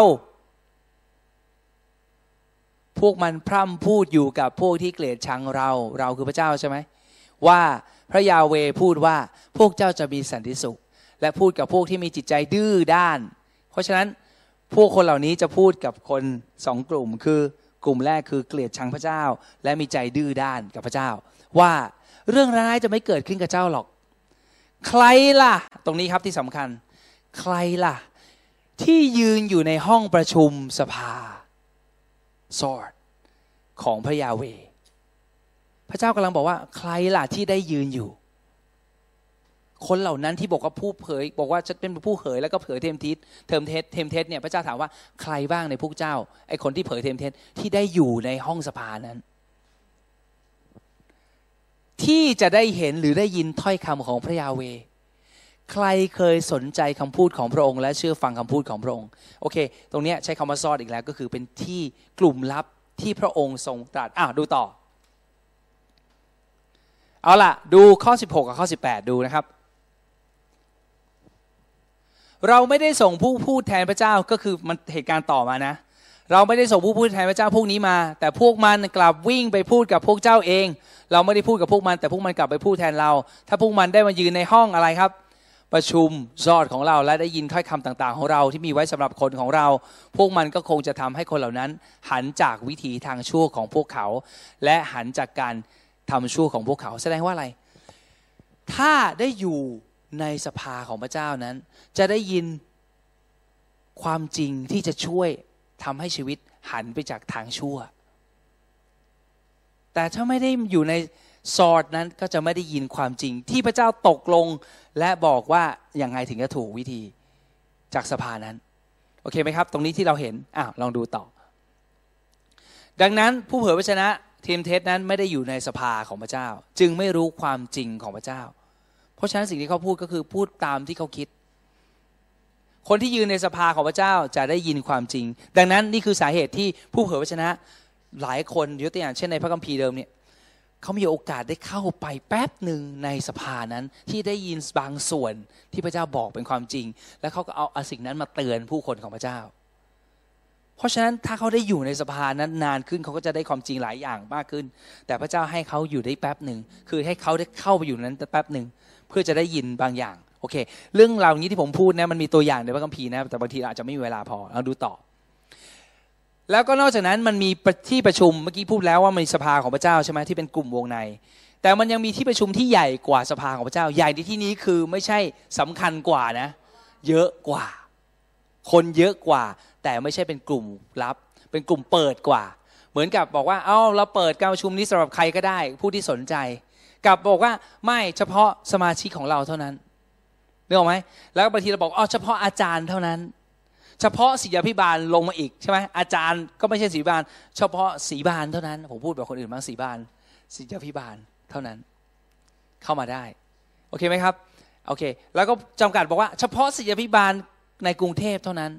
พวกมันพร่ำพูดอยู่กับพวกที่เกลียดชังเรา เราคือพระเจ้าใช่ไหมว่า พระยาเวพูดว่าพวกเจ้าจะมีสันติสุข และพูดกับพวกที่มีจิตใจดื้อด้าน เพราะฉะนั้นพวกคนเหล่านี้จะพูดกับคนสองกลุ่ม คือกลุ่มแรกคือเกลียดชังพระเจ้า และมีใจดื้อด้านกับพระเจ้า ว่าเรื่องร้ายจะไม่เกิดขึ้นกับเจ้าหรอก ใครล่ะ ตรงนี้ครับที่สำคัญ ใครล่ะ ที่ยืนอยู่ในห้องประชุมสภาสอดของพระยาเว พระเจ้ากำลังบอกว่า ใครล่ะที่ได้ยืนอยู่ คนเหล่านั้นที่บอกว่าผู้เผย บอกว่าจะเป็นผู้เผยแล้วก็เผยเทมทิศเทมเทสเทมเทสเนี่ยพระเจ้าถามว่าใครบ้างในพวกเจ้าไอคนที่เผยเทมเทสที่ได้อยู่ในห้องสภานั้น ที่จะได้เห็นหรือได้ยินถ้อยคำของพระยาเวใครเคยสนใจคำพูดของพระองค์ และเชื่อฟังคำพูดของพระองค์ โอเค ตรงนี้ใช้คำว่าซอดอีกแล้วก็คือเป็นที่กลุ่มลับที่พระองค์ทรงตรัสอะดูต่อ เอาล่ะ ดูข้อ 16 กับข้อ 18 ดูนะครับ เราไม่ได้ส่งผู้พูดแทนพระเจ้าก็คือมันเหตุการณ์ต่อมานะ เราไม่ได้ส่งผู้พูดแทนพระเจ้าพวกนี้มา แต่พวกมันกลับวิ่งไปพูดกับพวกเจ้าเอง เราไม่ได้พูดกับพวกมัน แต่พวกมันกลับไปพูดแทนเรา ถ้าพวกมันได้มายืนในห้องอะไรครับ ประชุมซอดของเราและได้ยินถ้อยคำต่างๆ ของเราที่มีไว้สำหรับคนของเรา พวกมันก็คงจะทำให้คนเหล่านั้น หันจากวิถีทางชั่วของพวกเขา และหันจากการ ทำชั่วของพวกเขา แสดงว่าอะไร ถ้าได้อยู่ในสภาของพระเจ้านั้น จะได้ยินความจริงที่จะช่วยทำให้ชีวิตหันไปจากทางชั่ว แต่ถ้าไม่ได้อยู่ในซอดนั้นก็จะไม่ได้ยินความจริง ที่พระเจ้าตกลงและบอกว่าอย่างไงถึงจะถูกวิธีจากสภานั้น โอเคไหมครับ ตรงนี้ที่เราเห็นอ้าวลองดูต่อ ดังนั้นผู้เผยพระชนะ ทีมเทสนั้นไม่ได้อยู่ในสภาของพระเจ้า จึงไม่รู้ความจริงของพระเจ้า เพราะฉะนั้นสิ่งที่เขาพูดก็คือพูดตามที่เขาคิด คนที่ยืนในสภาของพระเจ้าจะได้ยินความจริง ดังนั้นนี่คือสาเหตุที่ผู้เผยพระชนะ หลายคนยกตัวอย่างเช่นในพระคัมภีร์เดิมเนี่ยเขามีโอกาสได้เข้าไปแป๊บหนึ่งในสภานั้นที่ได้ยินบางส่วนที่พระเจ้าบอกเป็นความจริง แล้วเขาก็เอาอาสิ่งนั้นมาเตือนผู้คนของพระเจ้า เพราะฉะนั้นถ้าเขาได้อยู่ในสภานั้นนานขึ้นเขาก็จะได้ความจริงหลายอย่างมากขึ้น แต่พระเจ้าให้เขาอยู่ได้แป๊บหนึ่งคือให้เขาได้เข้าไปอยู่นั้นแป๊บหนึ่งเพื่อจะได้ยินบางอย่างโอเค เรื่องราวนี้ที่ผมพูดนะมันมีตัวอย่างในพระคัมภีร์นะแต่บางทีอาจจะไม่มีเวลาพอเราดูต่อ แล้วก็นอกจากนั้นมันมีที่ประชุมเมื่อกี้พูดแล้วว่ามีสภาของพระเจ้าใช่ไหมที่เป็นกลุ่มวงใน แต่มันยังมีที่ประชุมที่ใหญ่กว่าสภาของพระเจ้า ใหญ่ในที่นี้คือไม่ใช่สำคัญกว่านะ เยอะกว่า คนเยอะกว่า แต่ไม่ใช่เป็นกลุ่มลับ เป็นกลุ่มเปิดกว่า เหมือนกับบอกว่าเอ้าเราเปิดการประชุมนี้สำหรับใครก็ได้ ผู้ที่สนใจ กับบอกว่าไม่เฉพาะสมาชิกของเราเท่านั้นนึกออกไหมแล้วบางทีเราบอกอ๋อเฉพาะอาจารย์เท่านั้น เฉพาะศิยพิบาลลงมาอีกใช่ไหมอาจารย์ก็ไม่ใช่ศิบาล เฉพาะศีบาลเท่านั้น ผมพูดแบบคนอื่นบ้างศีบาลศิยพิบาลเท่านั้น เข้ามาได้โอเคไหมครับโอเค แล้วก็จำกัดบอกว่าเฉพาะศิยพิบาลในกรุงเทพเท่านั้น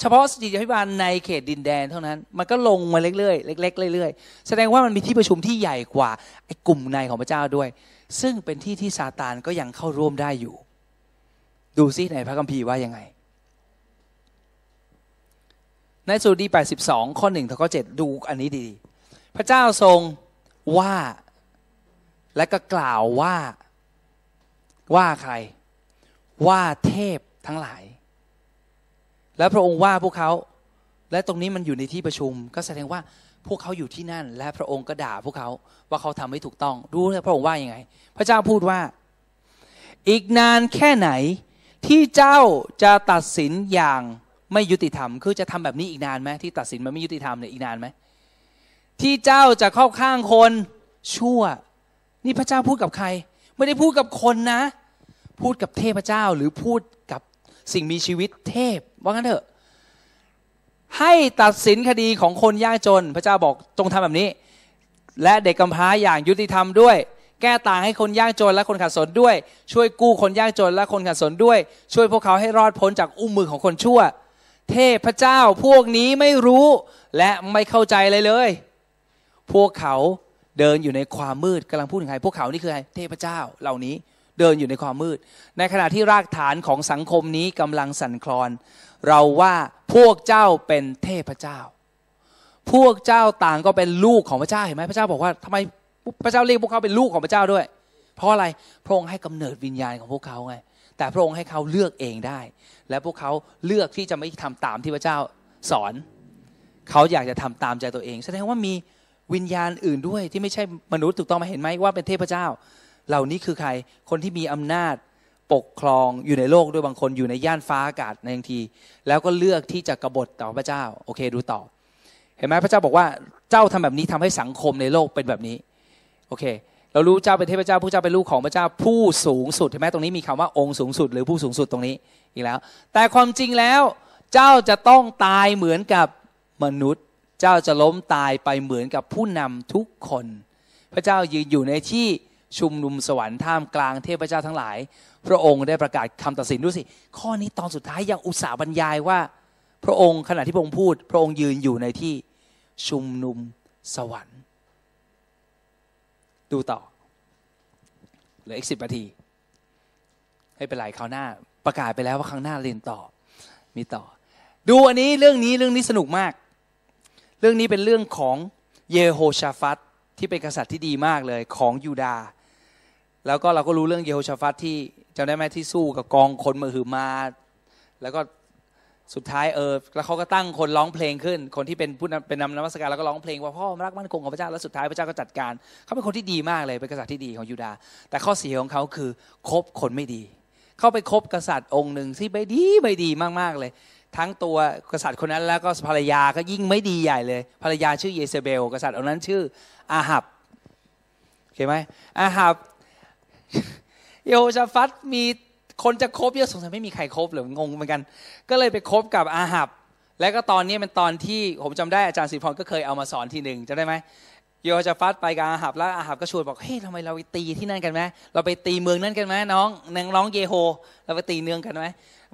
เฉพาะสถิติพิบาลในเขตดินแดนเท่านั้น มันก็ลงมาเรื่อยๆเล็กๆเรื่อยๆแสดงว่ามันมีที่ประชุมที่ใหญ่กว่าไอ้กลุ่มในของพระเจ้าด้วย ซึ่งเป็นที่ที่ซาตานก็ยังเข้าร่วมได้อยู่ ดูซิในพระคัมภีร์ว่ายังไง ในสุดี82 ข้อ1ถึงข้อ7ดูอันนี้ดีๆพระเจ้าทรงว่าและก็กล่าวว่าว่าใคร ว่าเทพทั้งหลาย แล้วพระองค์ว่าพวกเขา และตรงนี้มันอยู่ในที่ประชุม ก็แสดงว่าพวกเขาอยู่ที่นั่น และพระองค์ก็ด่าพวกเขาว่าเขาทำไม่ถูกต้อง ดูพระองค์ว่ายังไง พระเจ้าพูดว่า อีกนานแค่ไหนที่เจ้าจะตัดสินอย่างไม่ยุติธรรม คือจะทำแบบนี้อีกนานไหมที่ตัดสินมันไม่ยุติธรรมเนี่ยอีกนานไหมที่เจ้าจะเข้าข้างคนชั่ว นี่พระเจ้าพูดกับใคร ไม่ได้พูดกับคนนะ พูดกับเทพเจ้าหรือพูดกับสิ่งมีชีวิตเทพ ว่างั้นเถอะ ให้ตัดสินคดีของคนยากจน พระเจ้าบอกตรงทำแบบนี้ และเด็กกำพร้าอย่างยุติธรรมด้วย แก้ต่างให้คนยากจนและคนขัดสนด้วย ช่วยกู้คนยากจนและคนขัดสนด้วย ช่วยพวกเขาให้รอดพ้นจากอุ้มมือของคนชั่ว เทพเจ้าพวกนี้ไม่รู้และไม่เข้าใจเลยเลย พวกเขาเดินอยู่ในความมืดกำลังพูดถึงใครพวกเขานี่คือใครเทพเจ้าเหล่านี้เดินอยู่ในความมืด ในขณะที่รากฐานของสังคมนี้กำลังสั่นคลอน เราว่าพวกเจ้าเป็นเทพเจ้า พวกเจ้าต่างก็เป็นลูกของพระเจ้าเห็นไหมพระเจ้าบอกว่าทำไมพระเจ้าเรียกพวกเขาเป็นลูกของพระเจ้าด้วย เพราะอะไรพระองค์ให้กำเนิดวิญญาณของพวกเขาไงแต่พระองค์ให้เขาเลือกเองได้ และพวกเขาเลือกที่จะไม่ทำตามที่พระเจ้าสอน เขาอยากจะทำตามใจตัวเอง แสดงว่ามีวิญญาณอื่นด้วยที่ไม่ใช่มนุษย์ถูกต้องมาเห็นไหมว่าเป็นเทพเจ้า เหล่านี้คือใครคนที่มีอำนาจ ปกครองอยู่ในโลกด้วยบางคนอยู่ในย่านฟ้าอากาศในบางที แล้วก็เลือกที่จะกบฏต่อพระเจ้าโอเคดูต่อ เห็นไหมพระเจ้าบอกว่าเจ้าทำแบบนี้ทำให้สังคมในโลกเป็นแบบนี้โอเค เรารู้เจ้าเป็นเทพเจ้าผู้เจ้าเป็นลูกของพระเจ้าผู้สูงสุดเห็นไหมตรงนี้มีคำว่าองค์สูงสุดหรือผู้สูงสุดตรงนี้อีกแล้ว แต่ความจริงแล้วเจ้าจะต้องตายเหมือนกับมนุษย์ เจ้าจะล้มตายไปเหมือนกับผู้นำทุกคน พระเจ้ายืนอยู่ในที่ ชุมนุมสวรรค์ท่ามกลางเทพเจ้าทั้งหลาย พระองค์ได้ประกาศคำตัดสินดูสิ ข้อนี้ตอนสุดท้ายยังอุตส่าห์บรรยายว่า พระองค์ขณะที่พระองค์พูด พระองค์ยืนอยู่ในที่ชุมนุมสวรรค์ ดูต่อเหลืออีกสิบนาทีไม่เป็นไรคราวหน้า ประกาศไปแล้วว่าครั้งหน้าเรียนต่อ มีต่อ ดูอันนี้เรื่องนี้เรื่องนี้สนุกมาก เรื่องนี้เป็นเรื่องของเยโฮชาฟัตที่เป็นกษัตริย์ที่ดีมากเลยของยูดาห์ แล้วก็เราก็รู้เรื่องเยโฮชาฟัตที่จำได้ไหมที่สู้กับกองคนมือหือมา แล้วก็สุดท้ายเออแล้วเขาก็ตั้งคนร้องเพลงขึ้น คนที่เป็นผู้นำเป็นนำนมัสการแล้วก็ร้องเพลงว่าพ่อรักมั่นคงของพระเจ้าแล้วสุดท้ายพระเจ้าก็จัดการ เขาเป็นคนที่ดีมากเลยเป็นกษัตริย์ที่ดีของยูดาห์แต่ข้อเสียของเขาคือคบคนไม่ดี เข้าไปคบกษัตริย์องค์หนึ่งที่ไม่ดีไม่ดีมากๆเลย ทั้งตัวกษัตริย์คนนั้นแล้วก็ภรรยาก็ยิ่งไม่ดีใหญ่เลย ภรรยาชื่อเยเซเบล กษัตริย์องค์นั้นชื่ออาหับเห็นไหมอาหับ โยชาฟัตมีคนจะคบเยอะสงสัยไม่มีใครคบหรืองงเหมือนกัน ก็เลยไปคบกับอาหับ และก็ตอนนี้เป็นตอนที่ผมจำได้อาจารย์สิพรก็เคยเอามาสอนทีหนึ่งจำได้ไหมโยจะฟัดไปกับอาหับแล้วอาหับก็ชวนบอกเฮ้ยทำไมเราไปตีที่นั่นกันไหมเราไปตีเมืองนั่นกันไหมน้องนางน้องเยโฮ เราไปตีเนืองกันไหม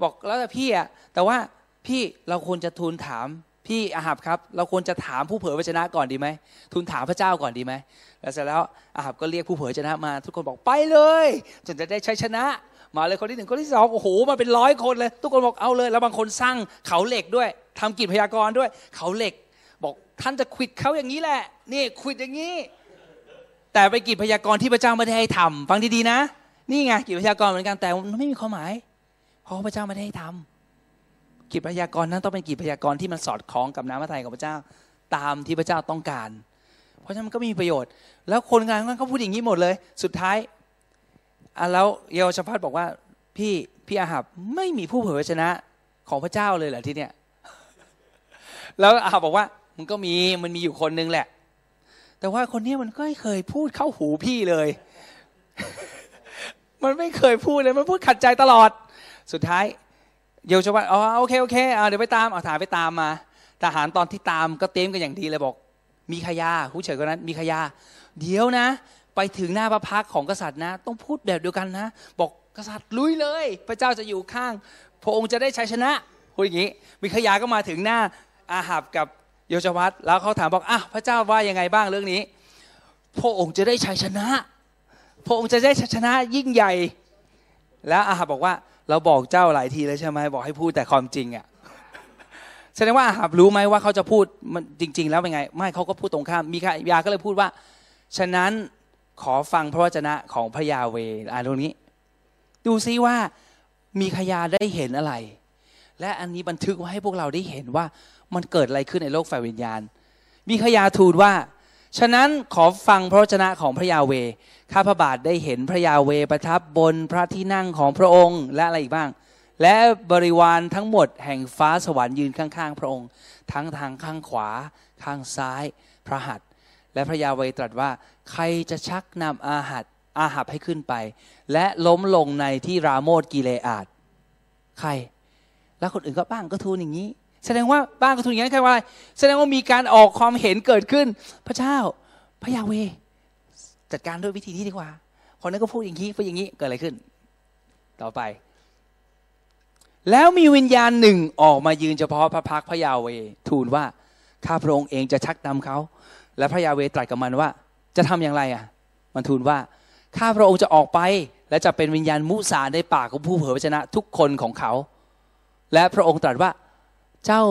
บอกแล้วแต่พี่อะแต่ว่าพี่เราควรจะทูลถาม พี่อาหับครับ เราควรจะถามผู้เผยพระชนะก่อนดีไหมทูลถามพระเจ้าก่อนดีไหมแล้วเสร็จแล้วอาหับก็เรียกผู้เผยชนะมา ทุกคนบอกไปเลยจนจะได้ใช้ชนะ มาเลยคนที่หนึ่งคนที่สองโอ้โหมาเป็นร้อยคนเลย ทุกคนบอกเอาเลย แล้วบางคนสร้างเขาเหล็กด้วยทำกิจพยากรณ์ด้วย เขาเหล็ก บอกท่านจะขิดเขาอย่างนี้แหละนี่ขิดอย่างนี้ แต่ไปกิจพยากรณ์ที่พระเจ้าไม่ได้ให้ทำฟังดีๆนะ นี่ไงกิจพยากรณ์เหมือนกันแต่ไม่มีความหมายเพราะพระเจ้าไม่ได้ให้ทำ กิจพยากรณ์นั้นต้องเป็นกิจพยากรณ์ที่มันสอดคล้องกับน้ำพระทัยของพระเจ้าตามที่พระเจ้าต้องการ เพราะฉะนั้นมันก็มีประโยชน์ แล้วคนงานก็พูดอย่างนี้หมดเลย สุดท้ายแล้วเยโฮชาฟัตบอกว่าพี่พี่อาหับไม่มีผู้เผยชนะของพระเจ้าเลยเหรอที่เนี้ยแล้วอาหับบอกว่ามันก็มีมันมีอยู่คนนึงแหละ แต่ว่าคนนี้มันก็ไม่เคยพูดเข้าหูพี่เลย มันไม่เคยพูดเลยมันพูดขัดใจตลอด สุดท้าย เยโฮชาฟัตอ๋อโอเคโอเคอ่าเดี๋ยวไปตามเอาทหารไปตามมาทหารตอนที่ตามก็เต็มกันอย่างดีเลยบอก มีขยาผู้เฉยคนนั้น มีขยา เดี๋ยวนะ ไปถึงหน้าพระพักของกษัตริย์นะ ต้องพูดแบบเดียวกันนะ บอกกษัตริย์ลุยเลย พระเจ้าจะอยู่ข้าง พระองค์จะได้ชัยชนะพูดอย่างนี้มิขยาก็มาถึงหน้าอาหับกับโยชวัตแล้วเขาถามบอกอะพระเจ้าว่ายังไงบ้างเรื่องนี้ พระองค์จะได้ชัยชนะ พระองค์จะได้ชัยชนะยิ่งใหญ่ แล้วอาหับบอกว่า เราบอกเจ้าหลายทีแล้วใช่ไหมบอกให้พูดแต่ความจริงอะแสดงว่าอาหับรู้ไหมว่าเขาจะพูดมันจริง ๆ แล้วเป็นไง ไม่เขาก็พูดตรงข้ามมีขยาก็เลยพูดว่า ฉะนั้นขอฟังพระวจนะของพระยาเวอ่านตรงนี้ ดูซิว่ามีขยาได้เห็นอะไร และอันนี้บันทึกไว้ให้พวกเราได้เห็นว่ามันเกิดอะไรขึ้นในโลกฝ่ายวิญญาณ มีขยาทูลว่า ฉะนั้นขอฟังพระวจนะของพระยาเว ข้าพระบาทได้เห็นพระยาเวประทับบนพระที่นั่งของพระองค์และอะไรอีกบ้าง และบริวารทั้งหมดแห่งฟ้าสวรรค์ยืนข้างๆ พระองค์ ทั้งทางข้างขวา ข้างซ้าย พระหัตถ์และพระยาเวตรัสว่าใครจะชักนำอาหัดอาหับให้ขึ้นไป และล้มลงในที่ราโมดกิเลอาดใคร แล้วคนอื่นก็บ้างก็ทูลอย่างนี้ แสดงว่าบ้างก็ทูลอย่างนี้ใครว่าอะไรแสดงว่ามีการออกความเห็นเกิดขึ้น พระเจ้าพระยาเวจัดการด้วยวิธีนี้ดีกว่า คนนั้นก็พูดอย่างนี้พูดอย่างนี้เกิดอะไรขึ้น ต่อไป แล้วมีวิญญาณหนึ่งออกมายืนเฉพาะพระพักพระยาเวทูลว่าข้าพระองค์เองจะชักนำเขา และพระยาเวตรัสกับมันว่า จะทำอย่างไรอะ มันทูลว่าข้าพระองค์จะออกไป และจะเป็นวิญญาณมุสาในปากของผู้เผยพระชนะทุกคนของเขา และพระองค์ตรัสว่า เจ้า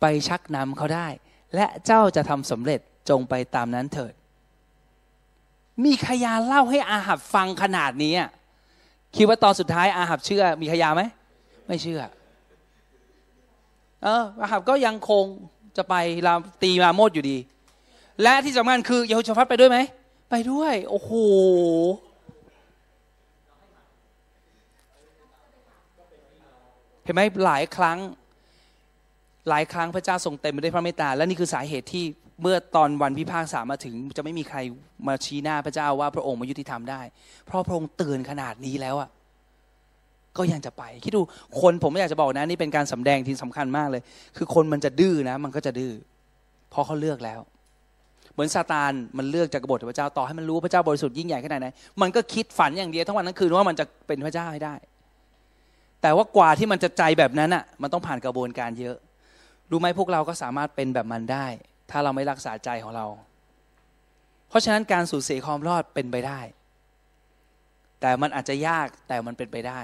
ไปชักนำเขาได้ และเจ้าจะทำสำเร็จจงไปตามนั้นเถิด มีขยาเล่าให้อาหับฟังขนาดนี้คิดว่าตอนสุดท้ายอาหับเชื่อ มีขยาไหมไม่เชื่อ เอออาหับก็ยังคงจะไปลาตีมาโมดอยู่ดี และที่สำคัญคือเยโฮชาฟัตไปด้วยไหมไปด้วย โอ้โหเห็นไหมหลายครั้ง หลายครั้งพระเจ้าทรงเต็มไปด้วยพระเมตตา และนี่คือสาเหตุที่เมื่อตอนวันพิพากษามาถึง จะไม่มีใครมาชี้หน้าพระเจ้าว่าพระองค์มายุติธรรมได้ เพราะพระองค์เตือนขนาดนี้แล้วอะก็ยังจะไป คิดดูคนผมไม่อยากจะบอกนะนี่เป็นการสำแดงที่สำคัญมากเลย คือคนมันจะดื้อนะ มันก็จะดื้อเพราะเขาเลือกแล้ว เหมือนซาตานมันเลือกจากกบฏพระเจ้าต่อให้มันรู้พระเจ้าบริสุทธิ์ยิ่งใหญ่ขนาดไหนมันก็คิดฝันอย่างเดียวทั้งวันทั้งคืนว่ามันจะเป็นพระเจ้าให้ได้ แต่ว่ากว่าที่มันจะใจแบบนั้นอะ มันต้องผ่านกระบวนการเยอะ รู้ไหมพวกเราก็สามารถเป็นแบบมันได้ ถ้าเราไม่รักษาใจของเรา เพราะฉะนั้นการสูญเสียความรอดเป็นไปได้ แต่มันอาจจะยากแต่มันเป็นไปได้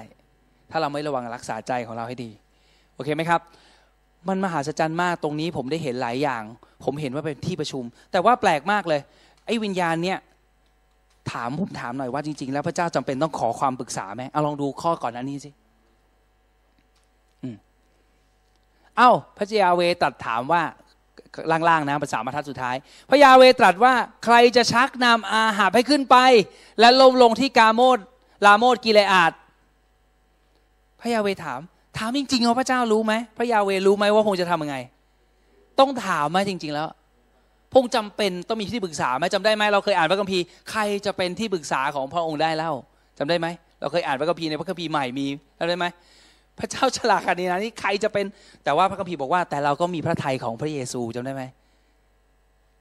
ถ้าเราไม่ระวังรักษาใจของเราให้ดี โอเคไหมครับ มันมหาศจรรย์มากตรงนี้ผมได้เห็นหลายอย่าง ผมเห็นว่าเป็นที่ประชุม แต่ว่าแปลกมากเลย ไอ้วิญญาณเนี่ยถามผมถามหน่อยว่าจริง ๆ แล้วพระเจ้าจำเป็นต้องขอความปรึกษาไหมเอาลองดูข้อก่อนอันนี้สิ เอ้าพระเจ้าเวตัดถามว่าล่างๆนะภาษาบรรทัดสุดท้าย พระยาเวตรัสว่าใครจะชักนำอาหาให้ขึ้นไป และลงลงที่กาโมดลาโมดกิเลอาดพระยาเวถาม ถามจริงๆว่าพระเจ้ารู้ไหมพระยาเวรู้ไหมว่าพงจะทำยังไง ต้องถามไหมจริง ๆ แล้ว พงจำเป็นต้องมีที่ปรึกษาไหมจำได้ไหมเราเคยอ่านพระคัมภีร์ใครจะเป็นที่ปรึกษาของพระองค์ได้เล่าจำได้ไหมเราเคยอ่านพระคัมภีร์ในพระคัมภีร์ใหม่มีจำได้ไหม พระเจ้าฉลาดขนาดนี้นะนี่ใครจะเป็นแต่ว่าพระคัมภีร์บอกว่า แต่เราก็มีพระทัยของพระเยซูจำได้ไหม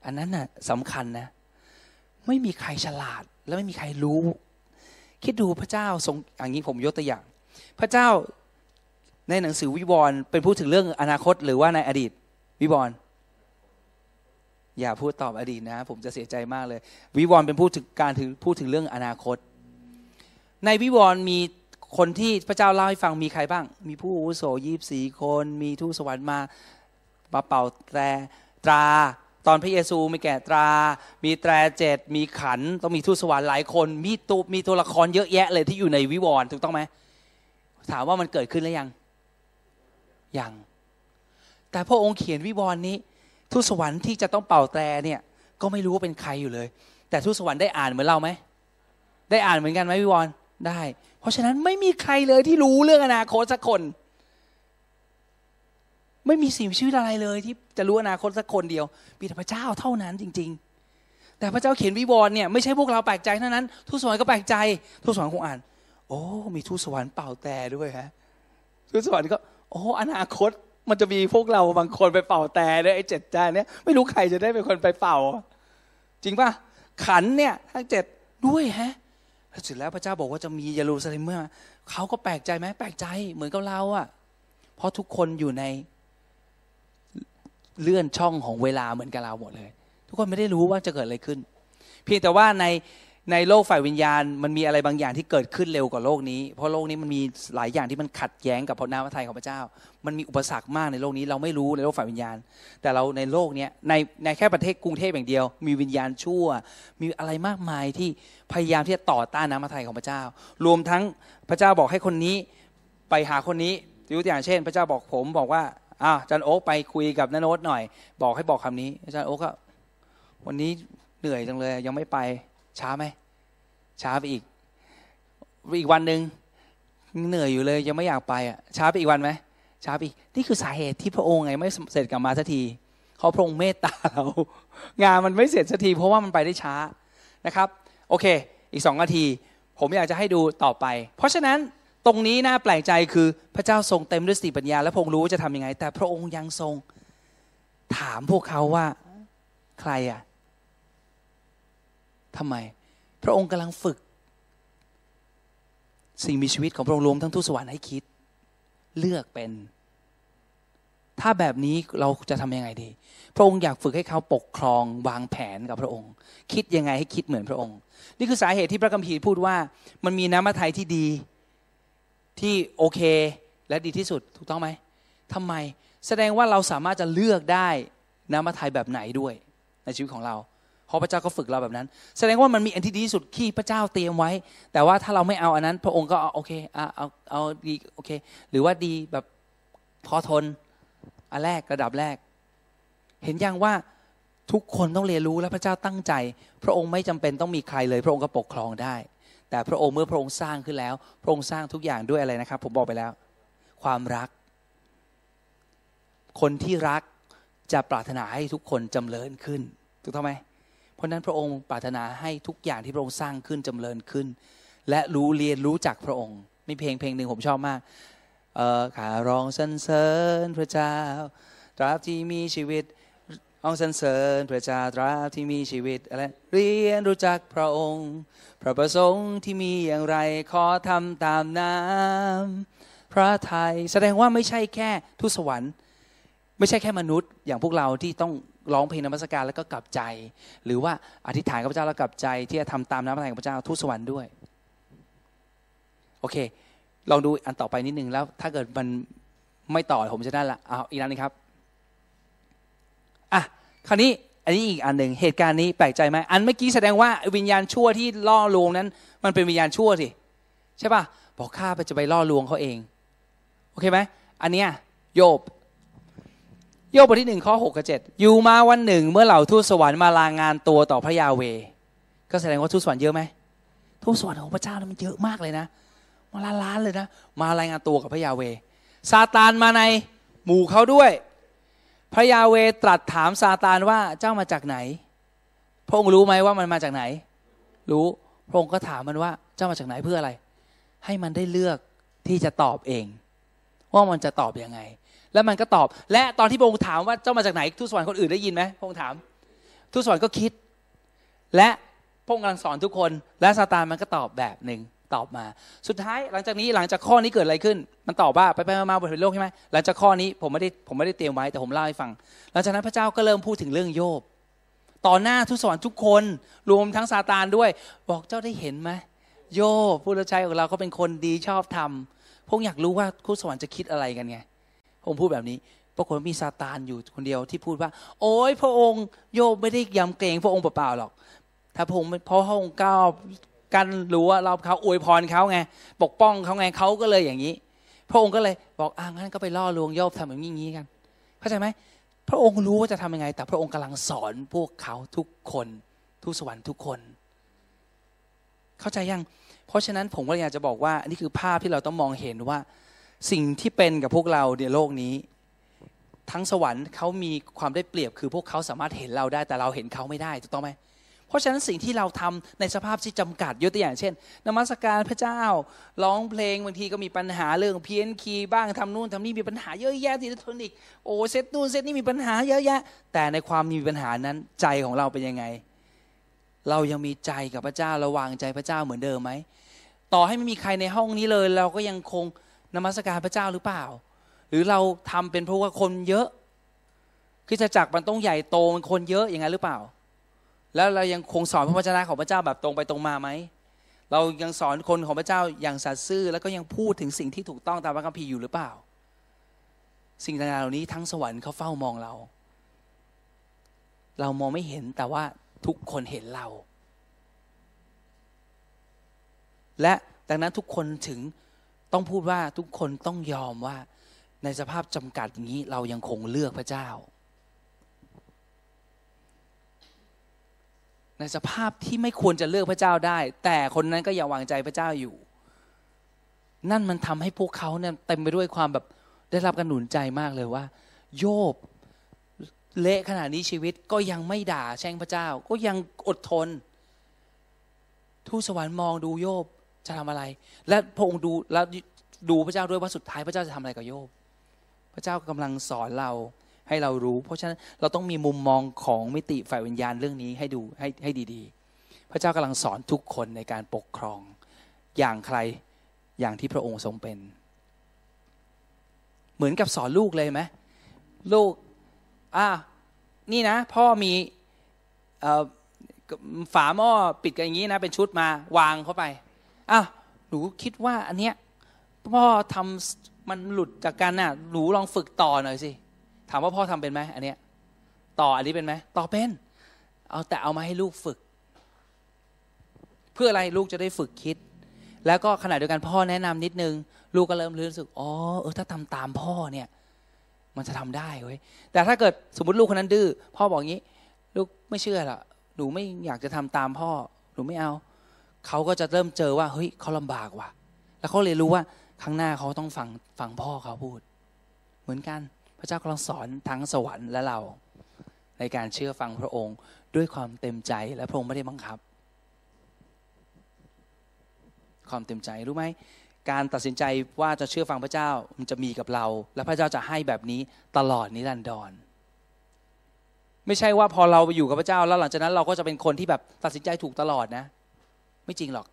อันนั้นน่ะสำคัญนะ ไม่มีใครฉลาดและไม่มีใครรู้ คิดดูพระเจ้าทรงอย่างนี้ผมยกตัวอย่าง พระเจ้าในหนังสือวิวรณ์เป็นพูดถึงเรื่องอนาคตหรือว่าในอดีต วิวรณ์อย่าพูดตอบอดีตนะ ผมจะเสียใจมากเลย วิวรณ์เป็นพูดถึงการถือพูดถึงเรื่องอนาคต ในวิวรณ์มี คนที่พระเจ้าเล่าให้ฟังมีใครบ้าง มีผู้อุโสยีบสี่คน มีทูตสวรรค์มามาเป่าแตรตรา ตอนพระเยซูมีแก่ตรา มีแตรเจ็ดมีขันต้องมีทูตสวรรค์หลายคน มีตัวมีตัวละครเยอะแยะเลยที่อยู่ในวิวรณ์ถูกต้องไหมถามว่ามันเกิดขึ้นแล้วยัง ยัง แต่พระองค์เขียนวิวรณ์นี้ ทูตสวรรค์ที่จะต้องเป่าแตรเนี่ยก็ไม่รู้ว่าเป็นใครอยู่เลย แต่ทูตสวรรค์ได้อ่านเหมือนเราไหมได้อ่านเหมือนกันไหมวิวรณ์ได้ เพราะฉะนั้นไม่มีใครเลยที่รู้เรื่องอนาคตสักคน ไม่มีสิ่งชีวิตอะไรเลย ที่จะรู้อนาคตสักคนเดียวมีแต่พระเจ้าเท่านั้นจริง ๆ แต่พระเจ้าเขียนวิวรณ์เนี่ยไม่ใช่พวกเราแปลกใจเท่านั้นทูตสวรรค์ก็แปลกใจทูตสวรรค์คงอ่าน โอ้มีทูตสวรรค์เป่าแต่ด้วยฮะทูตสวรรค์ก็ โอ้อนาคตมันจะมีพวกเราบางคนไปเป่าแต่ด้วยไอ้เจ็ดจานเนี้ยไม่รู้ใครจะได้เป็นคนไปเป่า จริงป่ะขันเนี่ยทั้งเจ็ดด้วยฮะ เสร็จแล้วพระเจ้าบอกว่าจะมีเยรูซาเล็มเมื่อเขาก็แปลกใจไหมแปลกใจเหมือนกับเราอะเพราะทุกคนอยู่ในเลื่อนช่องของเวลาเหมือนกับเราหมดเลย ทุกคนไม่ได้รู้ว่าจะเกิดอะไรขึ้น เพียงแต่ว่าใน ในโลกฝ่ายวิญญาณมันมีอะไรบางอย่างที่เกิดขึ้นเร็วกว่าโลกนี้ เพราะโลกนี้มันมีหลายอย่างที่มันขัดแย้งกับพระนามพระทัยของพระเจ้า มันมีอุปสรรคมากในโลกนี้เราไม่รู้ในโลกฝ่ายวิญญาณ แต่เราในโลกนี้ในในแค่ประเทศกรุงเทพอย่างเดียว มีวิญญาณชั่ว มีอะไรมากมายที่พยายามที่จะต่อต้านน้ำพระทัยของพระเจ้า รวมทั้งพระเจ้าบอกให้คนนี้ไปหาคนนี้ยกตัวอย่างเช่น พระเจ้าบอกผมบอกว่าอ่าจันโอ๊กไปคุยกับนโนตหน่อย บอกให้บอกคำนี้อาจารย์โอ๊กก็วันนี้เหนื่อยจังเลยยังไม่ไป ช้าไหมช้าไปอีก อีกวันหนึ่งเหนื่อยอยู่เลยยังไม่อยากไปอะช้าไปอีกวันไหมช้าไปอีกนี่คือสาเหตุที่พระองค์ไงไม่เสร็จกลับมาสักทีเขาพระองค์เมตตาเรางานมันไม่เสร็จสักทีเพราะว่ามันไปได้ช้านะครับ โอเค อีกสองนาที ผมอยากจะให้ดูต่อไป เพราะฉะนั้นตรงนี้น่าแปลกใจคือพระเจ้าทรงเต็มด้วยสติปัญญา และพระองค์รู้จะทํำยังไง แต่พระองค์ยังทรงถามพวกเขาว่าใครอะ ทำไม พระองค์กำลังฝึก สิ่งมีชีวิตของพระองค์รวมทั้งทูตสวรรค์ให้คิด เลือกเป็น ถ้าแบบนี้เราจะทำยังไงดี พระองค์อยากฝึกให้เขาปกครองวางแผนกับพระองค์ คิดยังไงให้คิดเหมือนพระองค์ นี่คือสาเหตุที่พระคัมภีร์พูดว่า มันมีน้ำมัทไทยที่ดีที่โอเค และดีที่สุดถูกต้องไหมทำไมแสดงว่าเราสามารถจะเลือกได้น้ำมัทไทยแบบไหนด้วยในชีวิตของเรา เพราะพระเจ้าก็ฝึกเราแบบนั้น แสดงว่ามันมีอันที่ดีที่สุดที่พระเจ้าเตรียมไว้ แต่ว่าถ้าเราไม่เอาอันนั้น พระองค์ก็เอาโอเคเอาเอาเอาดีโอเค หรือว่าดีแบบพอทนอันแรกระดับแรก เห็นยังว่าทุกคนต้องเรียนรู้และพระเจ้าตั้งใจ พระองค์ไม่จำเป็นต้องมีใครเลย พระองค์ก็ปกครองได้ แต่พระองค์เมื่อพระองค์สร้างขึ้นแล้ว พระองค์สร้างทุกอย่างด้วยอะไรนะครับ ผมบอกไปแล้ว ความรัก คนที่รักจะปรารถนาให้ทุกคนจำเริญขึ้นถูกต้องไหม เพราะนั้นพระองค์ปรารถนาให้ทุกอย่างที่พระองค์สร้างขึ้นจำเริญขึ้น และรู้เรียนรู้จักพระองค์ มีเพลงเพลงหนึ่งผมชอบมากเออขารองสรรเสริญพระเจ้าตราบที่มีชีวิตองสรรเสริญพระเจ้าตราบที่มีชีวิตอะไรเรียนรู้จักพระองค์ พระประสงค์ที่มีอย่างไรขอทำตามน้ำพระไทยแสดงว่าไม่ใช่แค่ทุสวรรค์ ไม่ใช่แค่มนุษย์อย่างพวกเราที่ต้อง ร้องเพลงนมัสการแล้วก็กลับใจ หรือว่าอธิษฐานกับพระเจ้าแล้วกลับใจ ที่จะทำตามน้ำพระทัยของพระเจ้าทุสวรรค์ด้วย โอเค ลองดูอันต่อไปนิดนึงแล้ว ถ้าเกิดมันไม่ต่อผมจะได้ละเอาอีกอันนึงครับอะคราวนี้อันนี้อีกอันหนึ่งเหตุการณ์นี้แปลกใจไหมอันเมื่อกี้แสดงว่าวิญญาณชั่วที่ล่อลวงนั้น มันเป็นวิญญาณชั่วสิใช่ป่ะบอกข้าไปจะไปล่อลวงเขาเอง โอเคไหมอันเนี้ยโยบ โยบบทที่หนึ่งข้อหกกับเจ็ดอยู่มาวันหนึ่ง เมื่อเหล่าทูตสวรรค์มาลางานตัวต่อพระยาเว ก็แสดงว่าทูตสวรรค์เยอะไหมทูตสวรรค์ของพระเจ้านั้นมันเยอะมากเลยนะ มาล้านล้านเลยนะ มารายงานตัวกับพระยาเว ซาตานมาในหมู่เขาด้วย พระยาเวตรัสถามซาตานว่าเจ้ามาจากไหน พระองค์รู้ไหมว่ามันมาจากไหน รู้ พระองค์ก็ถามมันว่าเจ้ามาจากไหนเพื่ออะไร ให้มันได้เลือกที่จะตอบเอง ว่ามันจะตอบยังไง แล้วมันก็ตอบ และตอนที่พระองค์ถามว่าเจ้ามาจากไหนทูตสวรรค์คนอื่นได้ยินไหมพระองค์ถามทูตสวรรค์ก็คิด และพระองค์กำลังสอนทุกคน และซาตานมันก็ตอบแบบหนึ่งตอบมา สุดท้ายหลังจากนี้หลังจากข้อนี้เกิดอะไรขึ้น มันตอบว่าไปไปมาบนโลกใช่ไหมหลังจากข้อนี้ผมไม่ได้ผมไม่ได้เตรียมไว้แต่ผมเล่าให้ฟัง หลังจากนั้นพระเจ้าก็เริ่มพูดถึงเรื่องโยบ ต่อหน้าทุตสวรรค์ทุกคนรวมทั้งซาตานด้วย บอกเจ้าได้เห็นไหมโยบผู้รับใช้ของเราเขาเป็นคนดีชอบทำพงอยากรู้ว่าทุตสวรรค์จะคิดอะไรกันไง องค์พูดแบบนี้ปรากฏมีซาตานอยู่คนเดียวที่พูดว่า โอ้ยพระองค์โยบไม่ได้ยำเกรงพระองค์เปล่าๆหรอก ถ้าพระองค์เพราะพระองค์ก้าวกันรู้ว่าเราเขาอวยพรเขาไง ปกป้องเขาไงเขาก็เลยอย่างนี้ พระองค์ก็เลยบอกอ่างั้นก็ไปล่อลวงโยบทำแบบนี้กันเข้าใจไหมพระองค์รู้ว่าจะทำยังไง แต่พระองค์กำลังสอนพวกเขาทุกคนทุกสวรรค์ทุกคน เข้าใจยัง เพราะฉะนั้นผมก็อยากจะบอกว่านี่คือภาพที่เราต้องมองเห็นว่า สิ่งที่เป็นกับพวกเราในโลกนี้ ทั้งสวรรค์เขามีความได้เปรียบคือพวกเขาสามารถเห็นเราได้แต่เราเห็นเขาไม่ได้ถูกต้องไหมเพราะฉะนั้นสิ่งที่เราทำในสภาพที่จำกัดยกตัวอย่างเช่นนมัสการพระเจ้าร้องเพลงบางทีก็มีปัญหาเรื่องเพี้ยนคีย์บ้างทำนู่นทำนี่มีปัญหาเยอะแยะอิเล็กทรอนิกส์โอ้เซตนู่นเซตนี่มีปัญหาเยอะแยะ แต่ในความมีปัญหานั้นใจของเราเป็นยังไง เรายังมีใจกับพระเจ้าระวางใจพระเจ้าเหมือนเดิมไหมต่อให้ไม่มีใครในห้องนี้เลย เราก็ยังคง นมัสการพระเจ้าหรือเปล่า หรือเราทำเป็นเพราะว่าคนเยอะคือจะจักมันต้องใหญ่โตมันคนเยอะอย่างนั้นหรือเปล่า แล้วเรายังคงสอนพระวจนะของพระเจ้าแบบตรงไปตรงมาไหมเรายังสอนคนของพระเจ้าอย่างสัตย์ซื่อ แล้วก็ยังพูดถึงสิ่งที่ถูกต้องตามพระคัมภีร์อยู่หรือเปล่า สิ่งต่างๆเหล่านี้ทั้งสวรรค์เขาเฝ้ามองเรา เรามองไม่เห็นแต่ว่าทุกคนเห็นเรา และดังนั้นทุกคนถึง ต้องพูดว่าทุกคนต้องยอมว่าในสภาพจำกัดอย่างนี้เรายังคงเลือกพระเจ้า ในสภาพที่ไม่ควรจะเลือกพระเจ้าได้ แต่คนนั้นก็ยังวางใจพระเจ้าอยู่ นั่นมันทำให้พวกเขาเนี่ยเต็มไปด้วยความแบบได้รับการหนุนใจมากเลยว่า โยบเละขนาดนี้ชีวิตก็ยังไม่ด่าแช่งพระเจ้า ก็ยังอดทน ทูตสวรรค์มองดูโยบ จะทำอะไร และพระองค์ดูแล้วดูพระเจ้าด้วยว่าสุดท้ายพระเจ้าจะทำอะไรกับโยบ พระเจ้ากำลังสอนเราให้เรารู้ เพราะฉะนั้นเราต้องมีมุมมองของมิติฝ่ายวิญญาณเรื่องนี้ให้ดูให้ให้ดีๆ พระเจ้ากำลังสอนทุกคนในการปกครอง อย่างใครอย่างที่พระองค์ทรงเป็น เหมือนกับสอนลูกเลยไหมลูกอ่านี่นะ พ่อมีฝาหม้อปิดกันอย่างนี้นะ เป็นชุดมาวางเข้าไป อะหนูคิดว่าอันเนี้ยพ่อทำมันหลุดจากกันน่ะหนูลองฝึกต่อหน่อยสิถามว่าพ่อทำเป็นไหมอันเนี้ยต่ออันนี้เป็นไหมต่อเป็น เอาแต่เอามาให้ลูกฝึก เพื่ออะไรลูกจะได้ฝึกคิด แล้วก็ขณะเดียวกันพ่อแนะนำนิดนึง ลูกก็เริ่มรู้สึกอ๋อเออถ้าทำตามพ่อเนี่ย มันจะทำได้เว้ยแต่ถ้าเกิดสมมติลูกคนนั้นดื้อพ่อบอกงี้ ลูกไม่เชื่อหรอกหนูไม่อยากจะทำตามพ่อ หนูไม่เอา เขาก็จะเริ่มเจอว่าเฮ้ยเขาลำบากว่ะ แล้วเขาเรียนรู้ว่าข้งหน้าเขาต้องฟังฟังพ่อเขาพูด เหมือนกันพระเจ้ากำลังสอนทั้งสวรรค์และเรา ในการเชื่อฟังพระองค์ด้วยความเต็มใจและพระองค์ไม่ได้บังคับ ความเต็มใจรู้ไหมการตัดสินใจว่าจะเชื่อฟังพระเจ้ามันจะมีกับเรา และพระเจ้าจะให้แบบนี้ตลอดนิรันดรไม่ใช่ว่าพอเราไปอยู่กับพระเจ้าแล้วหลังจากนั้นเราก็จะเป็นคนที่แบบตัดสินใจถูกตลอดนะ ไม่จริงหรอก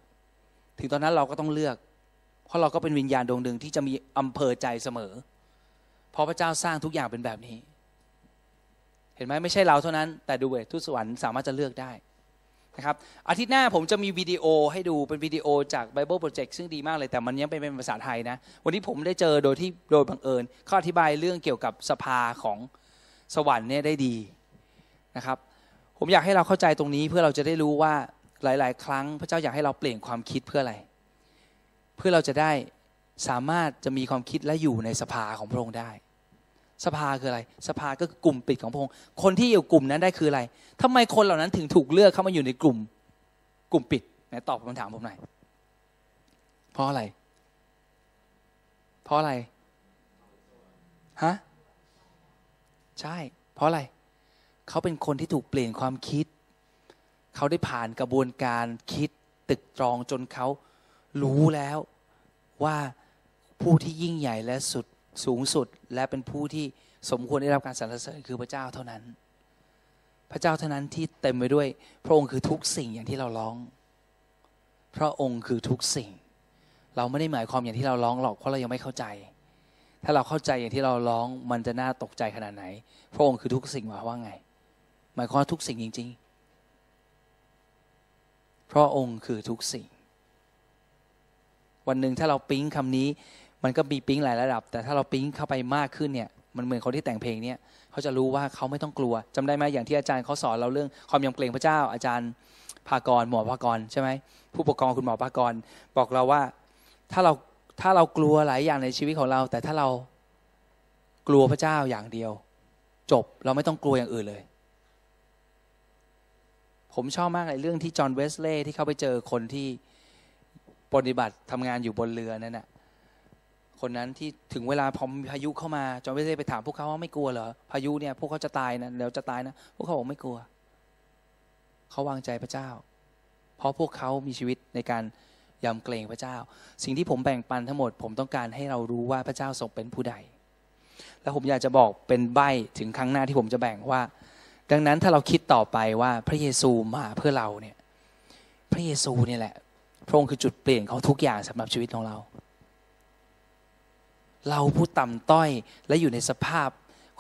ถึงตอนนั้นเราก็ต้องเลือก เพราะเราก็เป็นวิญญาณดวงหนึ่งที่จะมีอำเภอใจเสมอ เพราะพระเจ้าสร้างทุกอย่างเป็นแบบนี้ เห็นไหมไม่ใช่เราเท่านั้นแต่ดูเวททุสวรรค์สามารถจะเลือกได้นะครับอาทิตย์หน้าผมจะมีวิดีโอให้ดูเป็นวิดีโอจาก Bible Project ซึ่งดีมากเลยแต่มันยังเป็นเป็นภาษาไทยนะ วันนี้ผมได้เจอโดยที่โดยบังเอิญเขาอธิบายเรื่องเกี่ยวกับสภาของสวรรค์เนี่ยได้ดีนะครับ ผมอยากให้เราเข้าใจตรงนี้เพื่อเราจะได้รู้ว่า หลาย ๆ ครั้งพระเจ้าอยากให้เราเปลี่ยนความคิดเพื่ออะไร เพื่อเราจะได้สามารถจะมีความคิดและอยู่ในสภาของพระองค์ได้ สภาคืออะไร สภาก็คือกลุ่มปิดของพระองค์ คนที่อยู่กลุ่มนั้นได้คืออะไรทำไมคนเหล่านั้นถึงถูกเลือกเข้ามาอยู่ในกลุ่ม กลุ่มปิดไหนตอบคำถามผมหน่อยเพราะอะไร เพราะอะไรฮะใช่ เพราะอะไร เขาเป็นคนที่ถูกเปลี่ยนความคิด เขาได้ผ่านกระบวนการคิดตึกตรองจนเขารู้แล้วว่าผู้ที่ยิ่งใหญ่และสุดสูงสุดและเป็นผู้ที่สมควรได้รับการสรรเสริญคือพระเจ้าเท่านั้น พระเจ้าเท่านั้นที่เต็มไปด้วย พระองค์คือทุกสิ่งอย่างที่เราร้อง พระองค์คือทุกสิ่ง เราไม่ได้หมายความอย่างที่เราร้องหรอกเพราะเรายังไม่เข้าใจ ถ้าเราเข้าใจอย่างที่เราร้องมันจะน่าตกใจขนาดไหน พระองค์คือทุกสิ่งหมายว่าไง หมายความทุกสิ่งจริงๆ เพราะองค์คือทุกสิ่ง วันหนึ่งถ้าเราปิ๊งคำนี้ มันก็มีปิ๊งหลายระดับ แต่ถ้าเราปิ๊งเข้าไปมากขึ้นเนี่ย มันเหมือนคนที่แต่งเพลงเนี่ยเขาจะรู้ว่าเขาไม่ต้องกลัวจำได้ไหมอย่างที่อาจารย์เขาสอนเราเรื่องความยำเกรงพระเจ้า อาจารย์ภากรหมอภากรใช่ไหมผู้ปกครองคุณหมอภากรบอกเราว่าถ้าเราถ้าเรากลัวหลายอย่างในชีวิตของเรา แต่ถ้าเรากลัวพระเจ้าอย่างเดียว จบเราไม่ต้องกลัวอย่างอื่นเลย ผมชอบมากเลยเรื่องที่จอห์นเวสเล่ที่เขาไปเจอคนที่ปฏิบัติทำงานอยู่บนเรือนั่นน่ะคนนั้นที่ถึงเวลาพอมีพายุเข้ามาจอห์นเวสเล่ไปถามพวกเขาว่าไม่กลัวเหรอพายุเนี่ยพวกเขาจะตายนะเดี๋ยวจะตายนะพวกเขาบอกไม่กลัวเขาวางใจพระเจ้า เพราะพวกเขามีชีวิตในการยำเกรงพระเจ้า สิ่งที่ผมแบ่งปันทั้งหมด ผมต้องการให้เรารู้ว่าพระเจ้าทรงเป็นผู้ใด แล้วผมอยากจะบอกเป็นใบถึงครั้งหน้าที่ผมจะแบ่งว่า ดังนั้นถ้าเราคิดต่อไปว่าพระเยซูมาเพื่อเราเนี่ย พระเยซูเนี่ยแหละ พระองค์คือจุดเปลี่ยนของทุกอย่างสำหรับชีวิตของเรา เราผู้ต่ำต้อยและอยู่ในสภาพ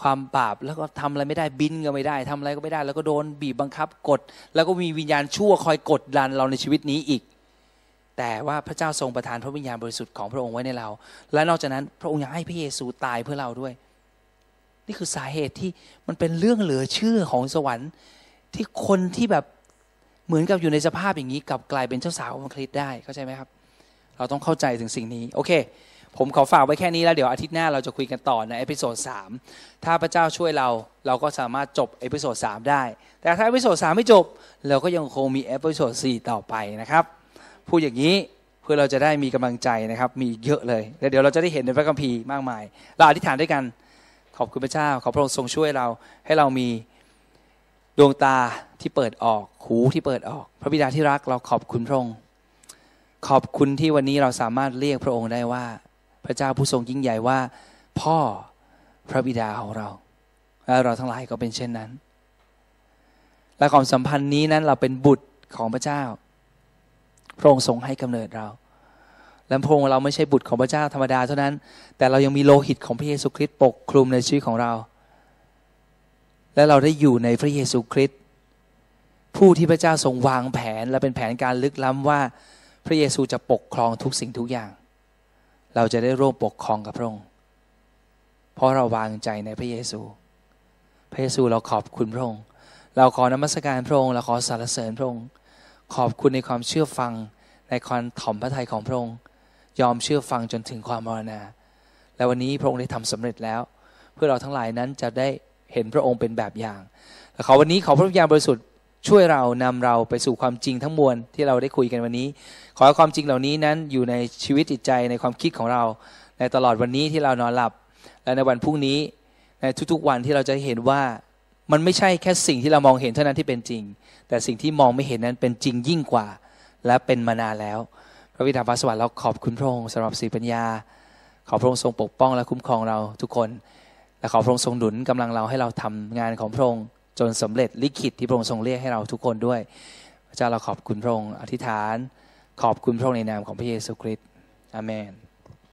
ความบาปแล้วก็ทำอะไรไม่ได้บินก็ไม่ได้ทำอะไรก็ไม่ได้ แล้วก็โดนบีบบังคับกด แล้วก็มีวิญญาณชั่วคอยกดดันเราในชีวิตนี้อีก แต่ว่าพระเจ้าทรงประทานพระวิญญาณบริสุทธิ์ของพระองค์ไว้ในเรา และนอกจากนั้นพระองค์ยังให้พระเยซูตายเพื่อเราด้วย นี่คือสาเหตุที่มันเป็นเรื่องเหลือเชื่อของสวรรค์ที่คนที่แบบเหมือนกับอยู่ในสภาพอย่างนี้กับกลายเป็นเจ้าสาวของคริสได้เข้าใจไหมครับ เราต้องเข้าใจถึงสิ่งนี้โอเค ผมขอฝากไว้แค่นี้แล้วเดี๋ยวอาทิตย์หน้าเราจะคุยกันต่อใน episode สามถ้าพระเจ้าช่วยเราเราก็สามารถจบ episode สามได้ แต่ถ้า episode สามไม่จบ เราก็ยังคงมี episode สี่ต่อไปนะครับพูดอย่างนี้เพื่อเราจะได้มีกำลังใจนะครับ มีเยอะเลยแล้วเดี๋ยวเราจะได้เห็นในพระคัมภีร์มากมาย เราอธิษฐานด้วยกัน ขอบคุณพระเจ้า ขอพระองค์ทรงช่วยเราให้เรามีดวงตาที่เปิดออก หูที่เปิดออก พระบิดาที่รักเราขอบคุณพระองค์ ขอบคุณที่วันนี้เราสามารถเรียกพระองค์ได้ว่า พระเจ้าผู้ทรงยิ่งใหญ่ว่า พ่อพระบิดาของเรา และเราทั้งหลายก็เป็นเช่นนั้น และความสัมพันธ์นี้นั้นเราเป็นบุตรของพระเจ้า พระองค์ทรงให้กำเนิดเรา และพระองค์เราไม่ใช่บุตรของพระเจ้าธรรมดาเท่านั้น แต่เรายังมีโลหิตของพระเยซูคริสต์ปกคลุมในชีวิตของเรา และเราได้อยู่ในพระเยซูคริสต์ผู้ที่พระเจ้าทรงวางแผนและเป็นแผนการลึกล้ำว่า พระเยซูจะปกครองทุกสิ่งทุกอย่าง เราจะได้ร่วมปกครองกับพระองค์เพราะเราวางใจในพระเยซู พระเยซูเราขอบคุณพระองค์ เราขอนมัสการพระองค์เราขอสรรเสริญพระองค์ ขอบคุณในความเชื่อฟังในความถ่อมพระทัยของพระองค์ ยอมเชื่อฟังจนถึงความมรณา และวันนี้พระองค์ได้ทำสำเร็จแล้ว เพื่อเราทั้งหลายนั้นจะได้เห็นพระองค์เป็นแบบอย่างและขอวันนี้ขอพระวิญญาณบริสุทธิ์ช่วยเรานำเราไปสู่ความจริงทั้งมวลที่เราได้คุยกันวันนี้ ขอให้ความจริงเหล่านี้นั้นอยู่ในชีวิตจิตใจในความคิดของเรา ในตลอดวันนี้ที่เรานอนหลับ และในวันพรุ่งนี้ในทุกๆวันที่เราจะเห็นว่ามันไม่ใช่แค่สิ่งที่เรามองเห็นเท่านั้นที่เป็นจริง แต่สิ่งที่มองไม่เห็นนั้นเป็นจริงยิ่งกว่า และเป็นมานานแล้ว พระวิดาฟ้าสวรรค์เราขอบคุณพระองค์สำหรับสีปัญญา ขอพระองค์ทรงปกป้องและคุ้มครองเราทุกคน และขอพระองค์ทรงหนุนกำลังเราให้เราทำงานของพระองค์ จนสำเร็จลิขิตที่พระองค์ทรงเรียกให้เราทุกคนด้วย พระเจ้าเราขอบคุณพระองค์อธิษฐาน ขอบคุณพระองค์ในนามของพระเยซูคริสต์อาเมน